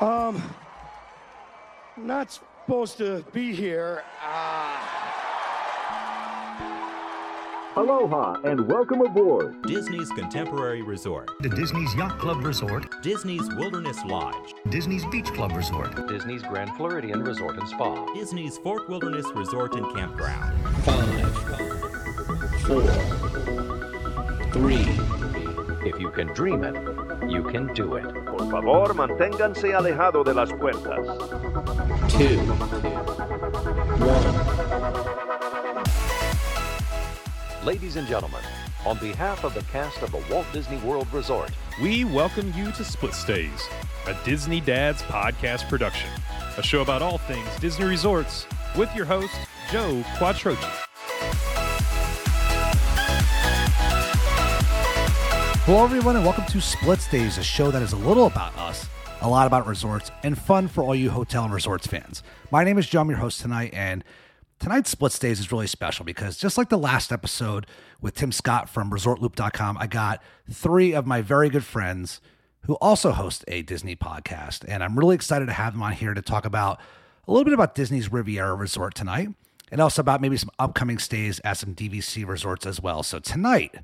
Um, not supposed to be here. Ah. Aloha and welcome aboard. Disney's Contemporary Resort, the Disney's Yacht Club Resort, Disney's Wilderness Lodge, Disney's Beach Club Resort, Disney's Grand Floridian Resort and Spa. Disney's Fort Wilderness Resort and Campground. Five, four, three. If you can dream it, you can do it. Por favor, manténganse alejado de las puertas. two, one. Ladies and gentlemen, on behalf of the cast of the Walt Disney World Resort, We welcome you to Split Stays, a Disney Dads podcast production, a show about all things Disney resorts with your host, Joe Quattrochi. Hello, everyone, and welcome to Split Stays, a show that is a little about us, a lot about resorts, and fun for all you hotel and resorts fans. My name is John, your host tonight, and tonight's Split Stays is really special because just like the last episode with Tim Scott from ResortLoop.com, I got three of my very good friends who also host a Disney podcast, and I'm really excited to have them on here to talk about a little bit about Disney's Riviera Resort tonight, and also about maybe some upcoming stays at some DVC resorts as well. So tonight.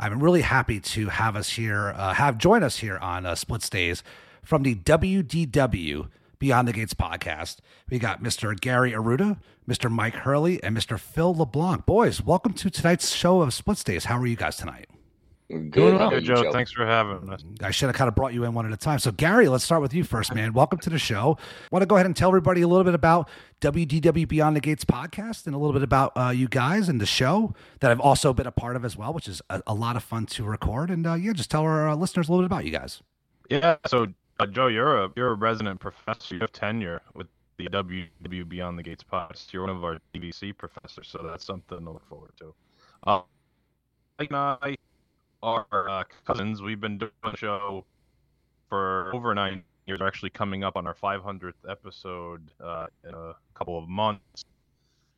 I'm really happy to have us here, uh, have join us here on uh, Split Stays from the WDW Beyond the Gates podcast. We got Mr. Gary Aruda, Mr. Mike Hurley, and Mr. Phil LeBlanc. Boys, welcome to tonight's show of Split Stays. How are you guys tonight? Good. How are Hey, Joe, Joe? thanks for having us. I should have kind of brought you in one at a time. So, Gary, let's start with you first, man. Welcome to the show. Want to go ahead and tell everybody a little bit about WDW Beyond the Gates podcast and a little bit about uh, you guys and the show that I've also been a part of as well, which is a, a lot of fun to record. And uh, yeah, just tell our uh, listeners a little bit about you guys. Yeah, so uh, Joe, you're a you're a resident professor. You have tenure with the WDW Beyond the Gates podcast. You're one of our DVC professors, so that's something to look forward to. Uh, Mike I are uh, cousins. We've been doing the show for over nine years. We're actually coming up on our 500th episode uh, in a couple of months.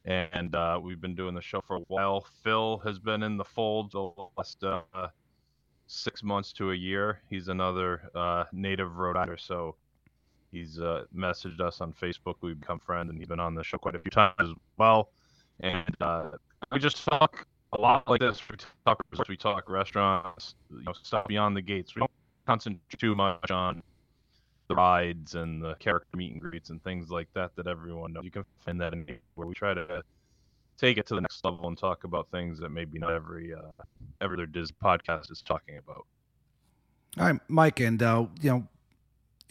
And uh, we've been doing the show for a while. Phil has been in the fold the last uh, six months to a year. He's another uh, native Rhode Islander, so he's uh, messaged us on Facebook. We've become friends, and he's been on the show quite a few times as well. And we just talk a lot like this. We talk resorts, we talk restaurants, you know, stuff beyond the gates. We don't concentrate too much on the rides and the character meet and greets and things like that that everyone knows. You can find that in where we try to take it to the next level and talk about things that maybe not every uh, every other Disney podcast is talking about. All right, Mike, and uh, you know,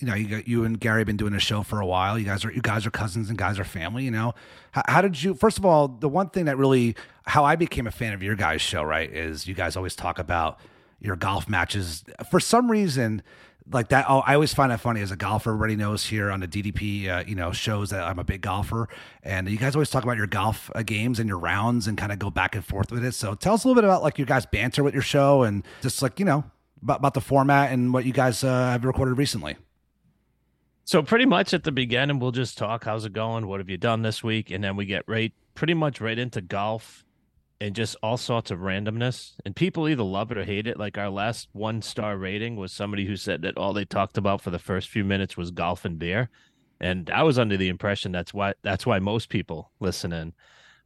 you know, you got you and Gary have been doing a show for a while. You guys are you guys are cousins and guys are family. You know, how, how did you? First of all, the one thing that really how I became a fan of your guys' show, right, is you guys always talk about your golf matches. For some reason, like that, oh, I always find that funny as a golfer. Everybody knows here on the DDP, uh, you know, shows that I'm a big golfer, and you guys always talk about your golf uh, games and your rounds and kind of go back and forth with it. So tell us a little bit about like your guys' banter with your show and just like you know about, about the format and what you guys uh, have recorded recently. So pretty much at the beginning, we'll just talk. How's it going? What have you done this week? And then we get right, pretty much right into golf, and just all sorts of randomness. And people either love it or hate it. Like our last one star rating was somebody who said that all they talked about for the first few minutes was golf and beer. And I was under the impression that's why that's why most people listen in.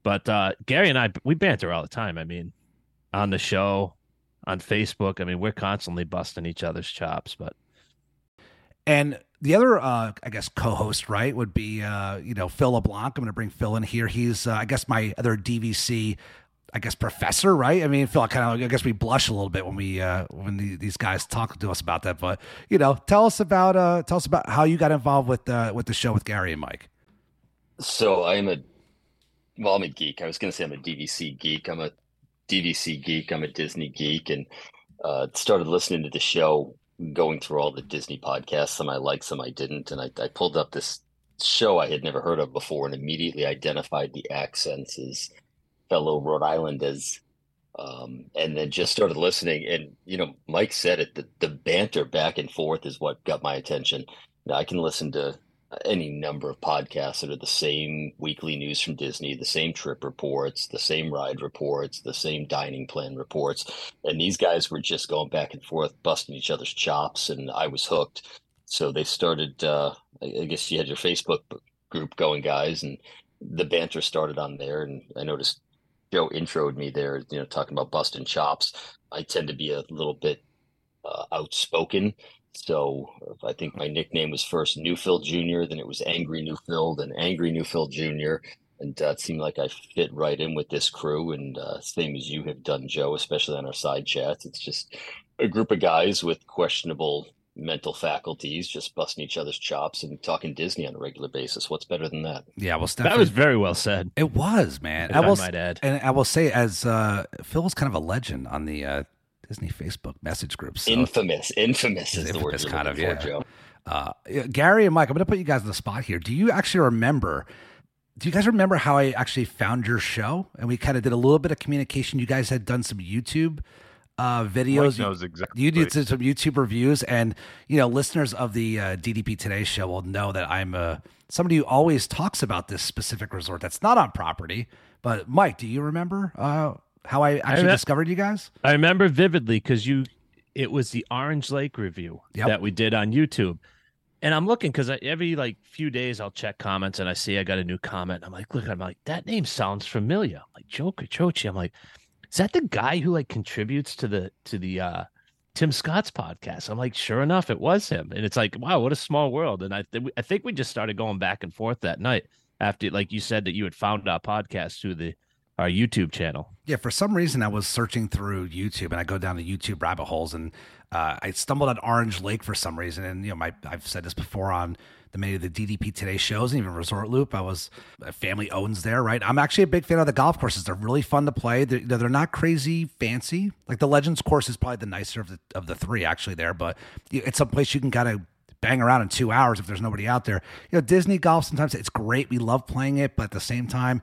But uh, Gary and I, we banter all the time. I mean, on the show, on Facebook. I mean, we're constantly busting each other's chops. But And the other, uh, I guess, co-host, right, would be, uh, you know, Phil LeBlanc. I'm going to bring Phil in here. He's, uh, I guess, my other DVC, I guess, professor, right? I mean, Phil, I kind of, I guess, we blush a little bit when we, uh, when the, these guys talk to us about that. But you know, tell us about, uh, tell us about how you got involved with, uh, with the show with Gary and Mike. So I'm a, well, I'm a geek. I was going to say I'm a DVC geek. I'm a DVC geek. I'm a Disney geek, and uh, started listening to the show, going through all the Disney podcasts. Some I liked, some I didn't, and I, I pulled up this show I had never heard of before, and immediately identified the accents as fellow Rhode Islanders. Um, and then just started listening, and you know, Mike said it. The, the banter back and forth is what got my attention. Now I can listen to any number of podcasts that are the same weekly news from Disney, the same trip reports, the same ride reports, the same dining plan reports. And these guys were just going back and forth, busting each other's chops, and I was hooked. So they started. Uh, I guess you had your Facebook group going, guys, and the banter started on there. And I noticed Joe introed me there, you know, talking about busting chops. I tend to be a little bit uh, outspoken. So I think my nickname was first Newfield Jr., then it was Angry Newfield and Angry Newfield Jr. And uh, it seemed like I fit right in with this crew. And uh, same as you have done, Joe, especially on our side chats. It's just a group of guys with questionable mental faculties just busting each other's chops and talking Disney on a regular basis. What's better than that? Yeah, well, That was very well said. It was, man. If I I will, might add. and I will say, as uh, Phil was kind of a legend on the uh, Disney Facebook message groups. So Infamous. Infamous is the word infamous kind of, yeah. for, Joe. Uh, Gary and Mike, I'm going to put you guys on the spot here. Do you actually remember? Do you guys remember how I actually found your show? And we kind of did a little bit of communication. You guys had done some YouTube uh, videos. Mike knows exactly. You did some YouTube reviews, and you know, listeners of the uh, DDP Today show will know that I'm uh, somebody who always talks about this specific resort that's not on property. But Mike, do you remember uh, how I actually remem- discovered you guys? I remember vividly because you, it was the Orange Lake review Yep. that we did on YouTube, and I'm looking because every like few days I'll check comments and I see I got a new comment. I'm like, look, I'm like that name sounds familiar. I'm like Joe Quattrochi. I'm like, is that the guy who like contributes to the to the uh Tim Scott's podcast? I'm like, sure enough, it was him, and it's like, wow, what a small world. And I th- I think we just started going back and forth that night after, like you said, that you had found our podcast through the our YouTube channel. Yeah, for some reason I was searching through YouTube and I go down to YouTube rabbit holes and uh, I stumbled on Orange Lake for some reason. And you know, my I've said this before on the many of the DDP Today shows and even Resort Loop. I was family owns there, right? I'm actually a big fan of the golf courses. They're really fun to play. They're, they're not crazy fancy. Like the Legends course is probably the nicer of the of the three actually there, but it's a place you can kind of bang around in two hours if there's nobody out there. You know, Disney golf sometimes it's great. We love playing it, but at the same time,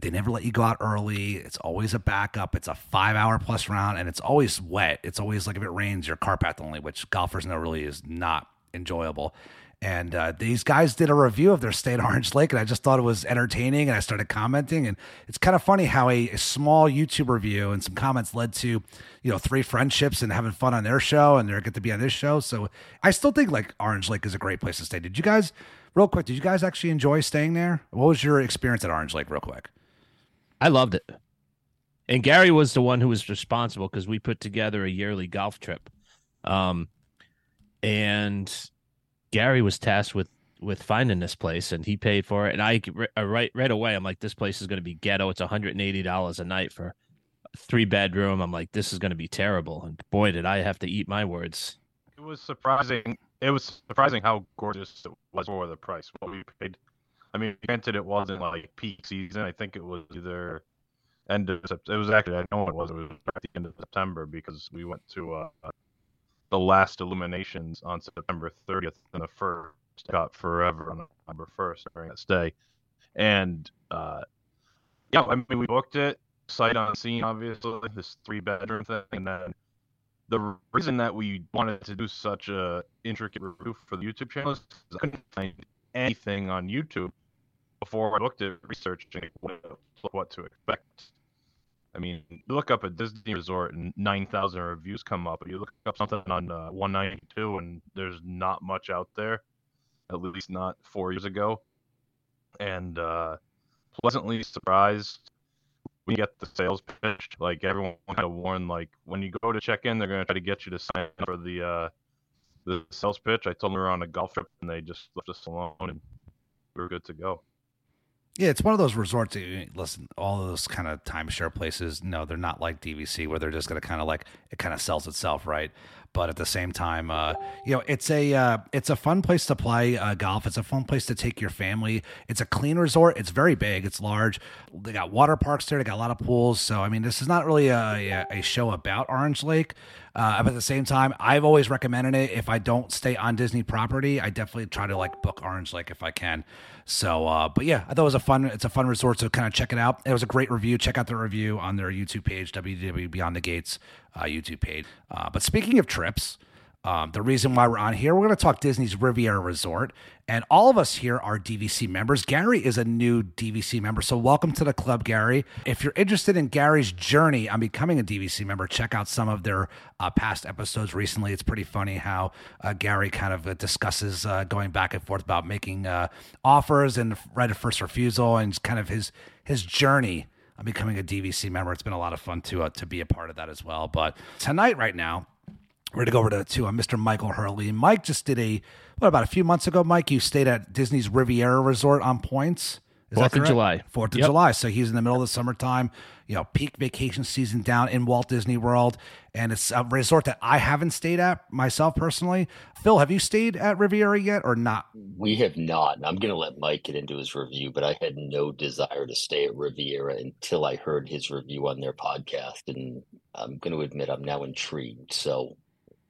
they never let you go out early. It's always a backup. It's a five hour plus round, and it's always wet. It's always like if it rains, you're car path only, which golfers know really is not enjoyable. And uh, these guys did a review of their stay at Orange Lake, and I just thought it was entertaining. And I started commenting, and it's kind of funny how a, a small YouTube review and some comments led to, you know, three friendships and having fun on their show, and they're get to be on this show. So I still think like Orange Lake is a great place to stay. Did you guys, real quick, did you guys actually enjoy staying there? What was your experience at Orange Lake, real quick? I loved it. And Gary was the one who was responsible because we put together a yearly golf trip. Um, and Gary was tasked with with finding this place and he paid for it. And I uh, right right away, I'm like, this place is going to be ghetto. It's $180 a night for three bedroom. I'm like, this is going to be terrible. And boy, did I have to eat my words. It was surprising. It was surprising how gorgeous it was for the price. What we paid. I mean, granted, it wasn't like peak season. I think it was either end of September. It was actually I know it was. It was at the end of September because we went to uh, the last illuminations on September 30th and the first Epcot Forever on November 1st during that stay. And uh, yeah, I mean, we booked it sight unseen, obviously, this three bedroom thing, and then the reason that we wanted to do such a intricate review for the YouTube channel is I couldn't find anything on YouTube before I looked at researching what, what to expect. I mean, you look up a Disney resort and 9,000 reviews come up. But you look up something on uh, 192 and there's not much out there, at least not four years ago. And uh, pleasantly surprised we get the sales pitch. Like everyone kind of warned, like when you go to check in, they're going to try to get you to sign up for the uh, the sales pitch. I told them we were on a golf trip and they just left us alone and we were good to go. Yeah, it's one of those resorts. that Listen, all those kind of timeshare places, no, they're not like DVC where they're just going to kind of like it kind of sells itself, right? But at the same time, uh, you know, it's a uh, it's a fun place to play uh, golf. It's a fun place to take your family. It's a clean resort. It's very big. It's large. They got water parks there. They got a lot of pools. So I mean, this is not really a, a, a show about Orange Lake. Uh, but at the same time, I've always recommended it. If I don't stay on Disney property, I definitely try to like book Orange Lake if I can. So, uh, but yeah, I thought it was a fun. It's a fun resort, so kind of check it out. It was a great review. Check out the review on their YouTube page, WDW Beyond the Gates uh, YouTube page. Uh, but speaking of trips, Um, the reason why we're on here, we're going to talk Disney's Riviera Resort, and all of us here are DVC members. Gary is a new DVC member, so welcome to the club, Gary. If you're interested in Gary's journey on becoming a DVC member, check out some of their uh, past episodes recently. It's pretty funny how uh, Gary kind of uh, discusses uh, going back and forth about making uh, offers and right of first refusal, and kind of his his journey on becoming a DVC member. It's been a lot of fun to uh, to be a part of that as well. But tonight, right now we're going to go over to, to uh, Mr. Michael Hurley. Mike just did a, what, about a few months ago, Mike, you stayed at Disney's Riviera Resort on points. Is Fourth of July. Fourth of Yep. July. So he's in the middle of the summertime, you know, peak vacation season down in Walt Disney World. And it's a resort that I haven't stayed at myself personally. Phil, have you stayed at Riviera yet or not? We have not. and I'm going to let Mike get into his review, but I had no desire to stay at Riviera until I heard his review on their podcast. And I'm going to admit I'm now intrigued. So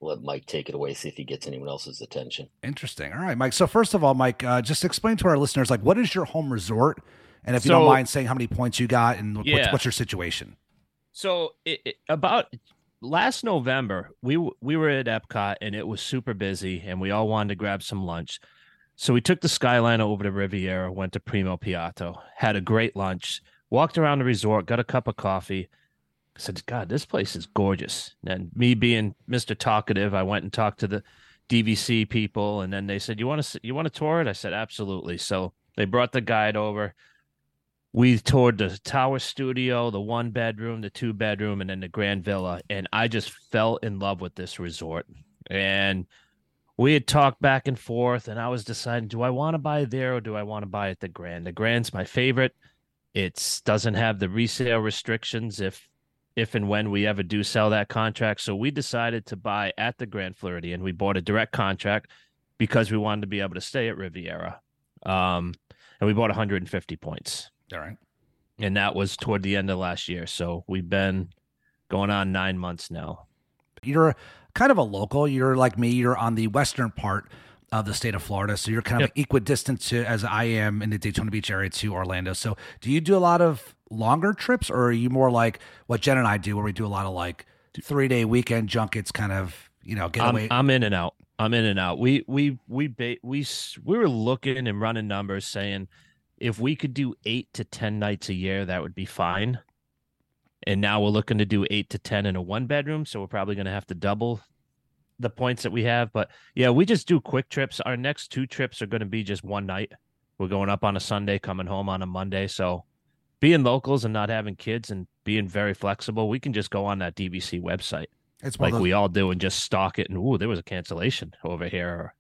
let Mike take it away, see if he gets anyone else's attention. Interesting. All right, Mike. So first of all, Mike, uh, just explain to our listeners, like, what is your home resort? And if you don't mind saying how many points you got and what's, Yeah. what's your situation? So it, it- about last November, we we were at Epcot and it was super busy, and we all wanted to grab some lunch. So we took the Skyliner over to Riviera, went to Primo Piatto, had a great lunch, walked around the resort, got a cup of coffee. Said, "God, this place is gorgeous." And me being Mister Talkative, I went and talked to the DVC people, and then they said, "You want to you want to tour it?" I said, "Absolutely." So they brought the guide over we toured the tower studio, the one bedroom, the two bedroom, and then the grand villa. And I just fell in love with this resort. And we had talked back and forth, and I was deciding, do I want to buy there or do I want to buy at the grand? The grand's my favorite. It doesn't have the resale restrictions if if and when we ever do sell that contract. So we decided to buy at the Grand Floridian. We bought a direct contract because we wanted to be able to stay at Riviera. Um, and we bought 150 points All right. and that was toward the end of last year. So we've been going on nine months now. You're kind of a local. You're like me. You're on the western part of the state of Florida, so you're kind of Yep. equidistant to as I am in the Daytona Beach area to Orlando. So, do you do a lot of longer trips, or are you more like what Jen and I do, where we do a lot of like three day weekend junkets, kind of you know get I'm. I'm in and out. I'm in and out. We we we ba- we we were looking and running numbers saying if we could do eight to ten nights a year, that would be fine. And now we're looking to do eight to ten in a one bedroom, so we're probably going to have to double the points that we have. But yeah, we just do quick trips. Our next two trips are going to be just one night. We're going up on a Sunday, coming home on a Monday. So being locals and not having kids and being very flexible, we can just go on that DVC website it's like those, we all do and just stock it and ooh there was a cancellation over here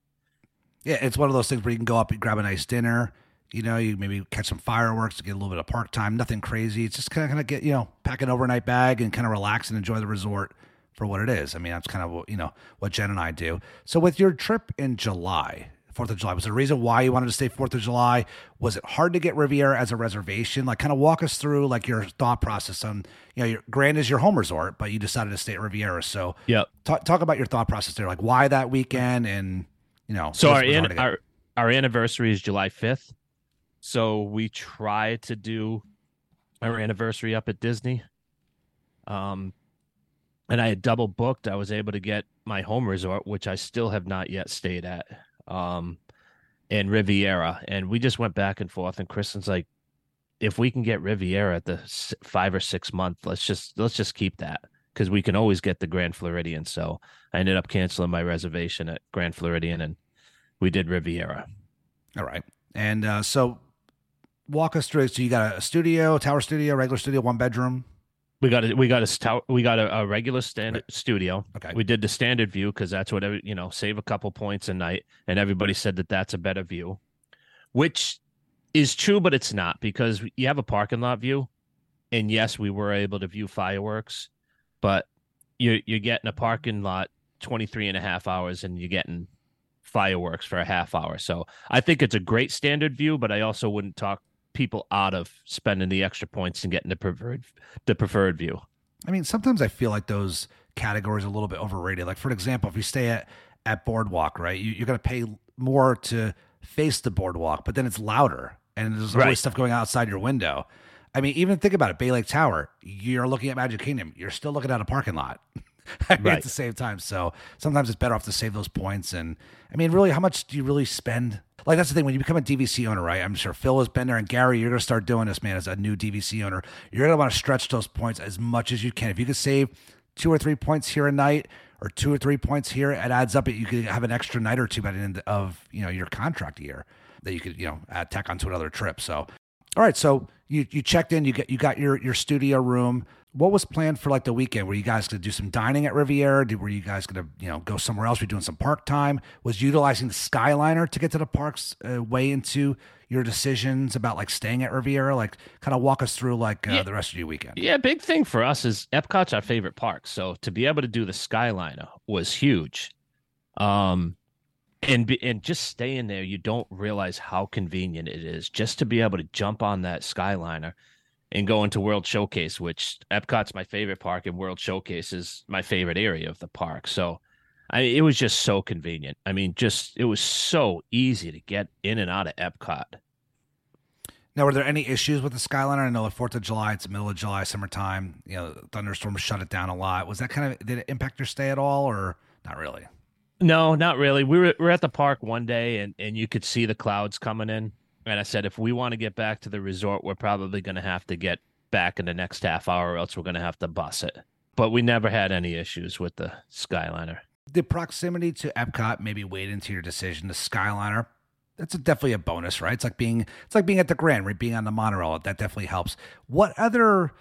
yeah, it's one of those things where you can go up and grab a nice dinner. You know, you maybe catch some fireworks, get a little bit of park time. Nothing crazy. It's just kind of kind of get you know pack an overnight bag and kind of relax and enjoy the resort for what it is. I mean, that's kind of what you know what Jen and I do. So with your trip in July, Fourth of July, was there a reason why you wanted to stay Fourth of July? Was it hard to get Riviera as a reservation? Like, kind of walk us through like your thought process on you know your Grand is your home resort, but you decided to stay at Riviera. So yep talk talk about your thought process there, like why that weekend and you know so our, an, our our anniversary is july 5th so we try to do our anniversary up at disney um and i had double booked i was able to get my home resort which i still have not yet stayed at um and riviera and we just went back and forth and kristen's like if we can get riviera at the five or six month let's just let's just keep that because we can always get the grand floridian so i ended up canceling my reservation at grand floridian and we did riviera All right. And uh, so walk us through. So you got a studio, tower studio, regular studio, one bedroom. We got a we got a stout we got a, a regular standard studio. Okay. we did the standard view because that's what every, you know save a couple points a night and everybody said that that's a better view which is true but it's not because you have a parking lot view and yes we were able to view fireworks but you're you're getting a parking lot 23 and a half hours and you're getting fireworks for a half hour. So i think it's a great standard view but i also wouldn't talk people out of spending the extra points and getting the preferred the preferred view I mean, sometimes I feel like those categories are a little bit overrated. Like, for example, if you stay at, at Boardwalk, right, you, you're going to pay more to face the boardwalk, but then it's louder and there's always Right. stuff going outside your window. I mean, even think about it Bay Lake Tower, you're looking at Magic Kingdom, you're still looking at a parking lot. at Right. the same time. So sometimes it's better off to save those points. And I mean, really, how much do you really spend? Like that's the thing when you become a DVC owner, right? I'm sure Phil has been there, and Gary, you're to start doing this, man, as a new DVC owner. You're to want to stretch those points as much as you can. If you can save two or three points here a night, or two or three points here, it adds up. You could have an extra night or two by the end of you know your contract year that you could you know add tack onto another trip. So all right, so you you checked in, you get you got your your studio room. What was planned for like the weekend? Were you guys going to do some dining at Riviera? Did, were you guys going to you know go somewhere else? Were you doing some park time? Was utilizing the Skyliner to get to the parks uh, way into your decisions about like staying at Riviera? Like, kind of walk us through like uh, Yeah. the rest of your weekend. Yeah, big thing for us is Epcot's our favorite park. So to be able to do the Skyliner was huge. Um and be, and just staying there, you don't realize how convenient it is just to be able to jump on that Skyliner and go into World Showcase, which Epcot's my favorite park and World Showcase is my favorite area of the park. So I it was just so convenient. I mean, just it was so easy to get in and out of Epcot. Now, were there any issues with the Skyliner? I know the Fourth of July, it's the middle of July, summertime. You know, thunderstorms shut it down a lot. Was that kind of did it impact your stay at all, or not really? No, not really. We were we were at the park one day and and you could see the clouds coming in. And I said, if we want to get back to the resort, we're probably going to have to get back in the next half hour, or else we're going to have to bus it. But we never had any issues with the Skyliner. the proximity to Epcot maybe weighed into your decision. The Skyliner, that's a, definitely a bonus, right? It's like being it's like being at the Grand, right? Being on the monorail, that definitely helps. What other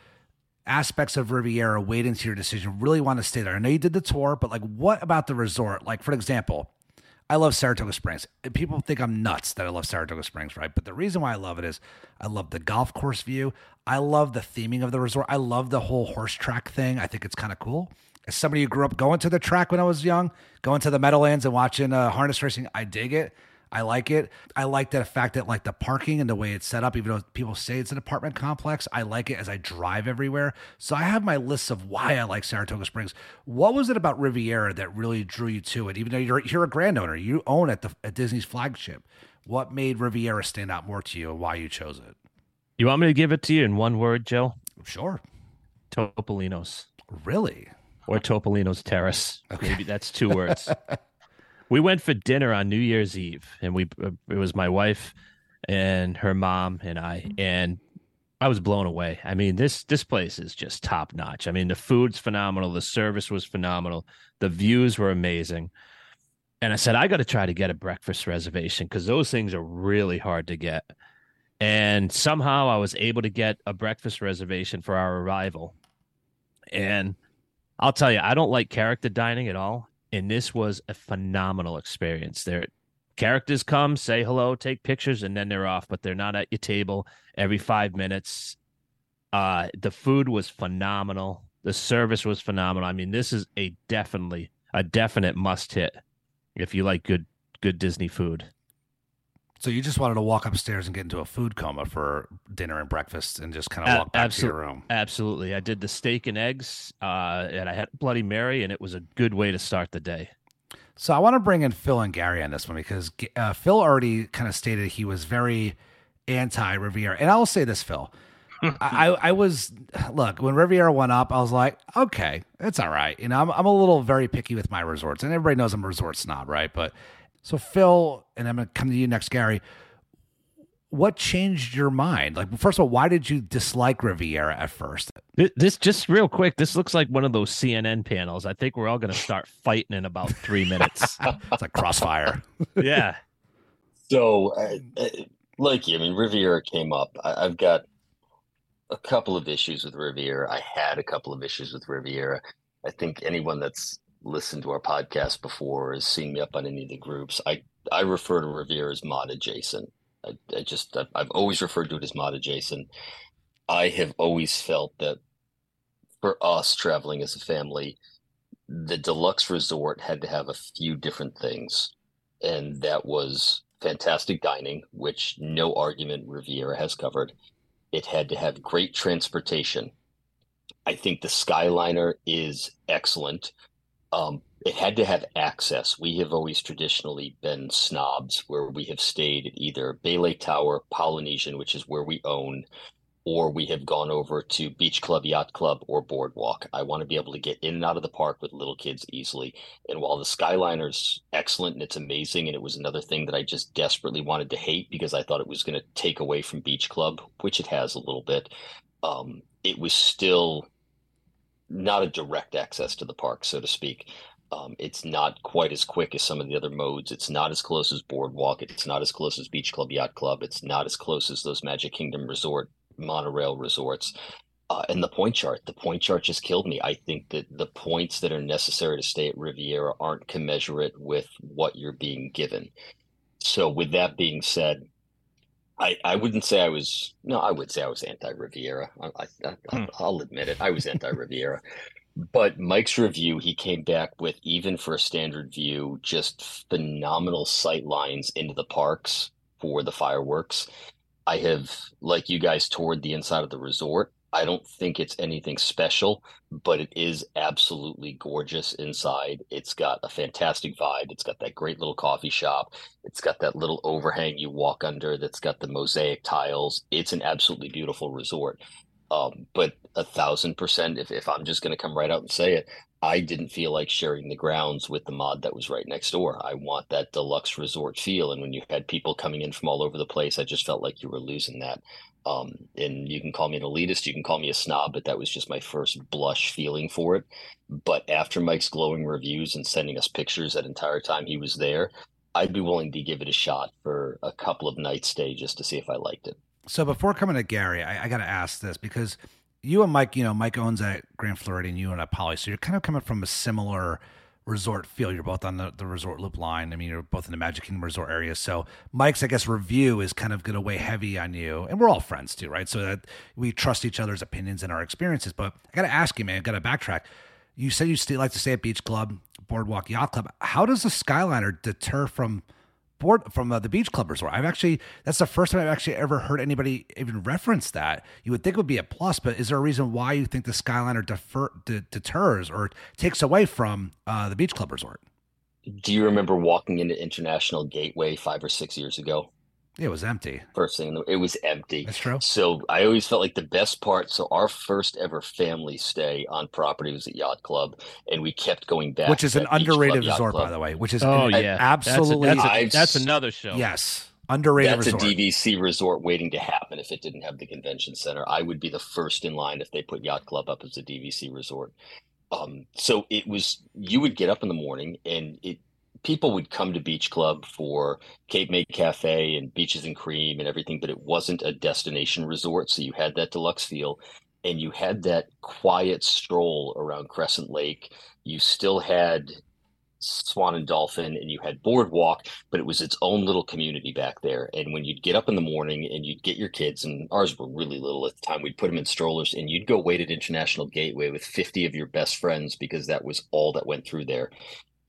aspects of Riviera weighed into your decision? Really want to stay there? I know you did the tour, but like, what about the resort? Like, for example. I love Saratoga Springs. People think I'm nuts that I love Saratoga Springs, right? But the reason why I love it is I love the golf course view. I love the theming of the resort. I love the whole horse track thing. I think it's kind of cool. As somebody who grew up going to the track when I was young, going to the Meadowlands and watching uh, harness racing, I dig it. I like it. I like the fact that like the parking and the way it's set up, even though people say it's an apartment complex, I like it as I drive everywhere. So I have my lists of why I like Saratoga Springs. What was it about Riviera that really drew you to it? Even though you're you're a grand owner, you own at the at Disney's flagship. What made Riviera stand out more to you and why you chose it? You want me to give it to you in one word, Joe? Sure. Topolino's. Really? Or Topolino's Terrace. Maybe that's two words. we went for dinner on New Year's Eve, and we uh, it was my wife and her mom and I, and I was blown away. I mean this this place is just top notch. I mean the food's phenomenal, the service was phenomenal, the views were amazing, and I said I got to try to get a breakfast reservation because those things are really hard to get. And somehow I was able to get a breakfast reservation for our arrival. And I'll tell you, I don't like character dining at all. And this was a phenomenal experience. There characters come, say hello, take pictures, and then they're off, but they're not at your table every five minutes. Uh the food was phenomenal. The service was phenomenal. I mean, this is a definitely a definite must hit if you like good good Disney food. So you just wanted to walk upstairs and get into a food coma for dinner and breakfast and just kind of walk back to absolute- your room. Absolutely. I did the steak and eggs, uh, and I had Bloody Mary, and it was a good way to start the day. So I want to bring in Phil and Gary on this one because uh, Phil already kind of stated he was very anti Riviera, and I'll say this, Phil. I, I I was look when Riviera went up, I was like, okay, it's all right. You know, I'm I'm a little very picky with my resorts, and everybody knows I'm a resort snob, right? But so Phil, and I'm gonna come to you next, Gary. What changed your mind? Like, first of all, why did you dislike Riviera at first? This just real quick. This looks like one of those CNN panels. I think we're all going to start fighting in about three minutes. It's like crossfire. yeah. So, uh, uh, like you, I mean, Riviera came up. I, I've got a couple of issues with Riviera. I had a couple of issues with Riviera. I think anyone that's listened to our podcast before has seen me up on any of the groups. I, I refer to Riviera as mod adjacent. I, I just, I've, I've always referred to it as mod adjacent. I have always felt that for us traveling as a family, the deluxe resort had to have a few different things. And that was fantastic dining, which no argument Riviera has covered. It had to have great transportation. I think the Skyliner is excellent. Um, it had to have access. We have always traditionally been snobs where we have stayed at either Bay Lake Tower, Polynesian, which is where we own, or we have gone over to Beach Club, Yacht Club, or Boardwalk. I want to be able to get in and out of the park with little kids easily. And while the Skyliner's excellent and it's amazing, and it was another thing that I just desperately wanted to hate because I thought it was going to take away from Beach Club, which it has a little bit, um, it was still not a direct access to the park, so to speak. Um, it's not quite as quick as some of the other modes. It's not as close as Boardwalk. It's not as close as Beach Club, Yacht Club. It's not as close as those Magic Kingdom Resort monorail resorts. Uh, and the point chart, the point chart just killed me. I think that the points that are necessary to stay at Riviera aren't commensurate with what you're being given. So, with that being said, I, I wouldn't say I was no, I would say I was anti Riviera. I, I, Hmm. I'll admit it. I was anti Riviera. But Mike's review, he came back with even for a standard view, just phenomenal sight lines into the parks for the fireworks. I have, like you guys, toured the inside of the resort. I don't think it's anything special, but it is absolutely gorgeous inside. It's got a fantastic vibe. It's got that great little coffee shop. It's got that little overhang you walk under that's got the mosaic tiles. It's an absolutely beautiful resort. Um, but a thousand percent, if, if I'm just going to come right out and say it, I didn't feel like sharing the grounds with the mod that was right next door. I want that deluxe resort feel. And when you had people coming in from all over the place, I just felt like you were losing that. Um, and you can call me an elitist, you can call me a snob, but that was just my first blush feeling for it. But after Mike's glowing reviews and sending us pictures that entire time he was there, I'd be willing to give it a shot for a couple of nights stay just to see if I liked it. So before coming to Gary, I, I got to ask this because you and Mike, you know, Mike owns at Grand Floridian, you and at Poly, so you're kind of coming from a similar resort feel. You're both on the, the resort loop line. I mean, you're both in the Magic Kingdom resort area. So Mike's, I guess, review is kind of going to weigh heavy on you, and we're all friends too, right? So that we trust each other's opinions and our experiences. But I got to ask you, man, I got to backtrack. You said you still like to stay at Beach Club, Boardwalk Yacht Club. How does the Skyliner deter from board from uh, the beach club resort. I've actually that's the first time I've actually ever heard anybody even reference that. You would think it would be a plus, but is there a reason why you think the Skyliner defer, de- deters or takes away from uh, the beach club resort? Do you remember walking into International Gateway five or six years ago? It was empty. First thing, the- it was empty. That's true. So I always felt like the best part. So our first ever family stay on property was at Yacht Club, and we kept going back. Which is an underrated Club, resort, Club. by the way. Which is Oh an- yeah, absolutely That's, a, I've that's, a, that's another show. yes, underrated resort. That's a. DVC resort waiting to happen if it didn't have the convention center. I would be the first in line if they put Yacht Club up as a DVC resort. Um, so it was you would get up in the morning and it people would come to Beach Club for Cape May Cafe and beaches and cream and everything, but it wasn't a destination resort. So you had that deluxe feel and you had that quiet stroll around Crescent Lake. You still had Swan and Dolphin and you had Boardwalk, but it was its own little community back there. And when you'd get up in the morning and you'd get your kids, and ours were really little at the time, we'd put them in strollers and you'd go wait at International Gateway with 50 of your best friends because that was all that went through there.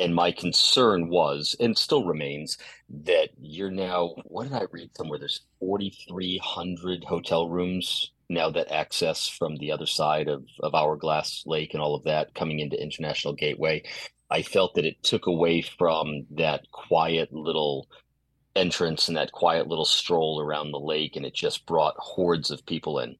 And my concern was, and still remains, that you're now, what did I read somewhere? There's 4,300 hotel rooms now that access from the other side of, of Hourglass Lake and all of that coming into International Gateway. I felt that it took away from that quiet little entrance and that quiet little stroll around the lake, and it just brought hordes of people in.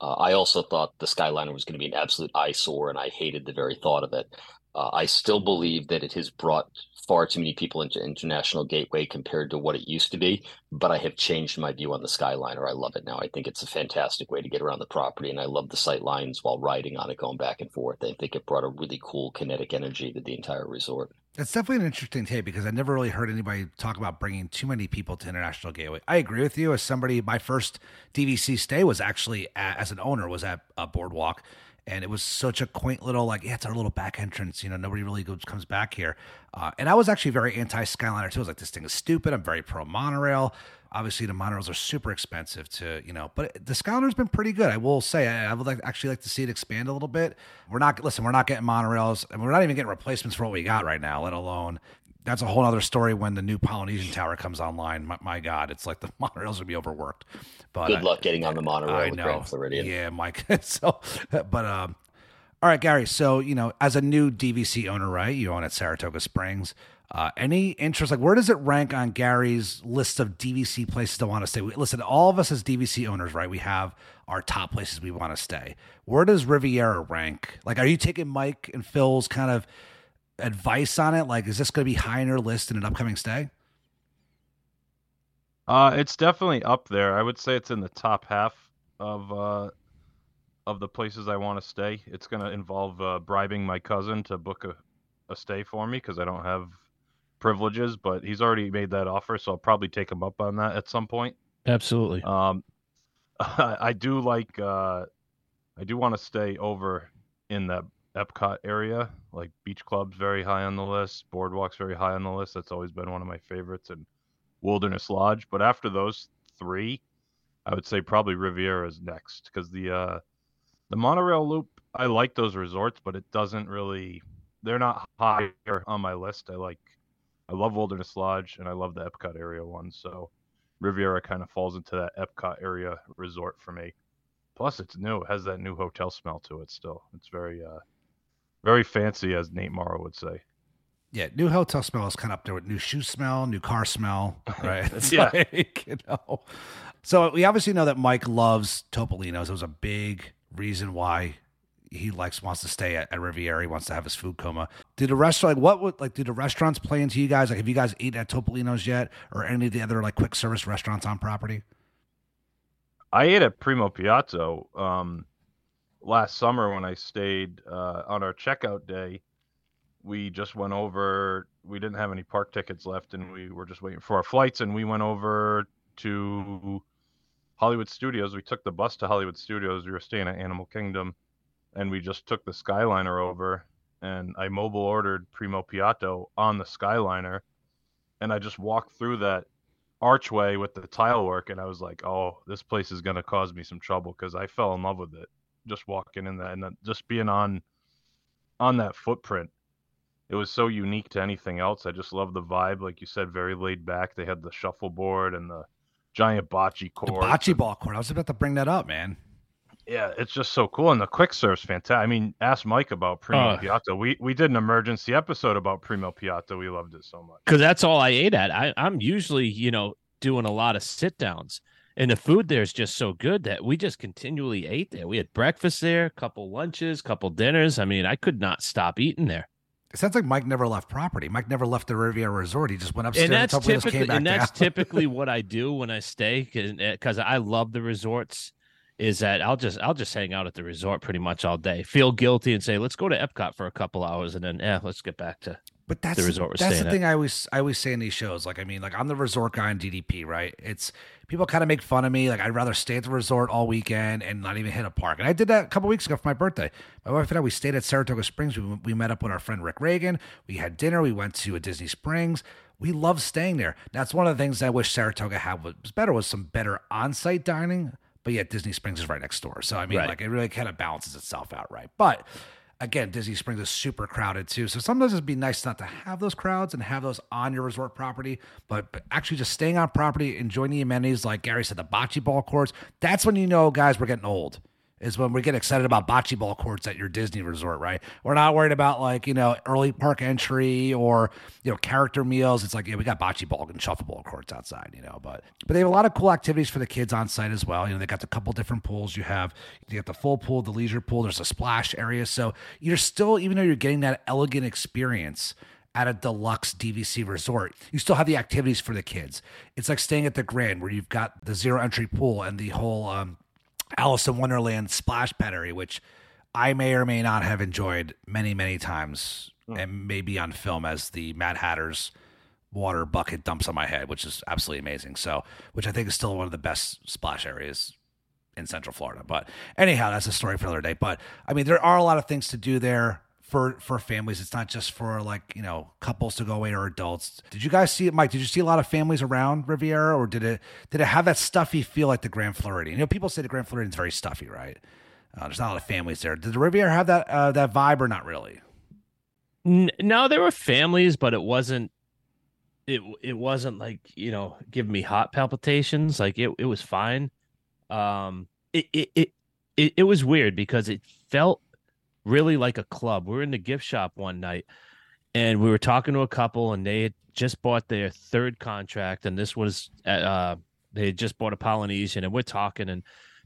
Uh, I also thought the Skyliner was going to be an absolute eyesore, and I hated the very thought of it. Uh, I still believe that it has brought far too many people into International Gateway compared to what it used to be, but I have changed my view on the Skyliner. I love it now. I think it's a fantastic way to get around the property, and I love the sight lines while riding on it, going back and forth. I think it brought a really cool kinetic energy to the entire resort. It's definitely an interesting take because I never really heard anybody talk about bringing too many people to International Gateway. I agree with you. As somebody, my first DVC stay was actually at, as an owner was at a Boardwalk, and it was such a quaint little like yeah, it's our little back entrance. You know, nobody really goes, comes back here, uh, and I was actually very anti Skyliner too. I was like, this thing is stupid. I'm very pro monorail. Obviously, the monorails are super expensive to you know, but the Skyliner's been pretty good. I will say, I, I would like actually like to see it expand a little bit. We're not listen, we're not getting monorails, and we're not even getting replacements for what we got right now. Let alone that's a whole other story when the new Polynesian Tower comes online. My, my God, it's like the monorails would be overworked. But Good I- luck getting on the monorail I with know. Grand Floridian. Yeah, Mike. so, but um, all right, Gary. So you know, as a new DVC owner, right? You own at Saratoga Springs. Uh, any interest? Like, where does it rank on Gary's list of DVC places to want to stay? We, listen, all of us as DVC owners, right? We have our top places we want to stay. Where does Riviera rank? Like, are you taking Mike and Phil's kind of advice on it? Like, is this going to be high on your list in an upcoming stay? Uh, it's definitely up there. I would say it's in the top half of uh, of the places I want to stay. It's going to involve uh, bribing my cousin to book a, a stay for me because I don't have privileges, but he's already made that offer, so I'll probably take him up on that at some point. Absolutely. Um, I do like, uh, I do want to stay over in that Epcot area. Like beach clubs, very high on the list. Boardwalks, very high on the list. That's always been one of my favorites. And Wilderness Lodge. But after those three, I would say probably Riviera is next because the uh, the monorail loop. I like those resorts, but it doesn't really. They're not higher on my list. I like, I love Wilderness Lodge and I love the Epcot area one. So Riviera kind of falls into that Epcot area resort for me. Plus, it's new. It has that new hotel smell to it. Still, it's very, uh, very fancy, as Nate Morrow would say. Yeah, new hotel smell is kind of up there with new shoe smell, new car smell, right? It's Yeah. like, you know. So we obviously know that Mike loves Topolino's. It was a big reason why he likes wants to stay at, at Riviera. He wants to have his food coma. Did the restaurant like what would like do the restaurants play into you guys? Like have you guys eaten at Topolino's yet or any of the other like quick service restaurants on property? I ate at Primo Piatto um, last summer when I stayed uh, on our checkout day. We just went over. We didn't have any park tickets left, and we were just waiting for our flights. And we went over to Hollywood Studios. We took the bus to Hollywood Studios. We were staying at Animal Kingdom, and we just took the Skyliner over. And I mobile ordered Primo Piatto on the Skyliner, and I just walked through that archway with the tile work and I was like, "Oh, this place is going to cause me some trouble cuz I fell in love with it just walking in that and then just being on on that footprint. It was so unique to anything else. I just love the vibe like you said very laid back. They had the shuffleboard and the giant bocce The court. bocce ball court. I was about to bring that up, man. Yeah, it's just so cool and the quick serve's fantastic. I mean, ask Mike about Primo Uh. Piatto. We we did an emergency episode about Primo Piatto. We loved it so much. because that's all I ate at. I, I'm usually, you know, doing a lot of sit downs, and the food there is just so good that we just continually ate there. We had breakfast there, couple lunches, couple dinners. I mean, I could not stop eating there. It sounds like Mike never left property. Mike never left the Riviera Resort. He just went upstairs and that's and typically came back and that's typically what I do when I stay because eh, I love the resorts. Is that I'll just I'll just hang out at the resort pretty much all day. Feel guilty and say let's go to Epcot for a couple hours and then yeah let's get back to But that's the resort that's the at. thing I always I always say in these shows. Like I mean, like I'm the resort guy in DDP, right? It's people kind of make fun of me. Like I'd rather stay at the resort all weekend and not even hit a park. And I did that a couple weeks ago for my birthday. My wife and I we stayed at Saratoga Springs. We we met up with our friend Rick Reagan. We had dinner. We went to a Disney Springs. We love staying there. That's one of the things I wish Saratoga had was better was some better on-site dining. But yet Disney Springs is right next door. So I mean, Right. like it really kind of balances itself out, right? But again, Disney Springs is super crowded too. So sometimes it'd be nice not to have those crowds and have those on your resort property, but, but actually just staying on property, enjoying the amenities, like Gary said, the bocce ball courts. That's when you know, guys, we're getting old. Is when we get excited about bocce ball courts at your Disney resort, right? We're not worried about like, you know, early park entry or, you know, character meals. It's like, yeah, we got bocce ball and shuffleboard courts outside, you know, but but they have a lot of cool activities for the kids on site as well. You know, they got a couple different pools. You have you got the full pool, the leisure pool, there's a splash area. So you're still, even though you're getting that elegant experience at a deluxe DVC resort, you still have the activities for the kids. It's like staying at the Grand where you've got the zero entry pool and the whole um Alice in Wonderland splash pad which I may or may not have enjoyed many, many times, and maybe on film as the Mad Hatter's water bucket dumps on my head, which is absolutely amazing. So, which I think is still one of the best splash areas in Central Florida. But anyhow, that's a story for another day. But I mean, there are a lot of things to do there for for families. It's not just for like you know couples to go away or adults. Did you guys see it, Mike? Did you see a lot of families around Riviera, or did it did it have that stuffy feel like the Grand Floridian? You know, people say the Grand Floridian is very stuffy, right? Uh, there's not a lot of families there. Did the Riviera have that uh, that vibe or not really? No, there were families, but it wasn't. It it wasn't like you know giving me hot palpitations. Like it it was fine. Um, it it it it, it was weird because it felt really like a club. We were in the gift shop one night, and we were talking to a couple, and they had just bought their third contract, and this was at, uh, they had just bought a Polynesian, and we're talking, and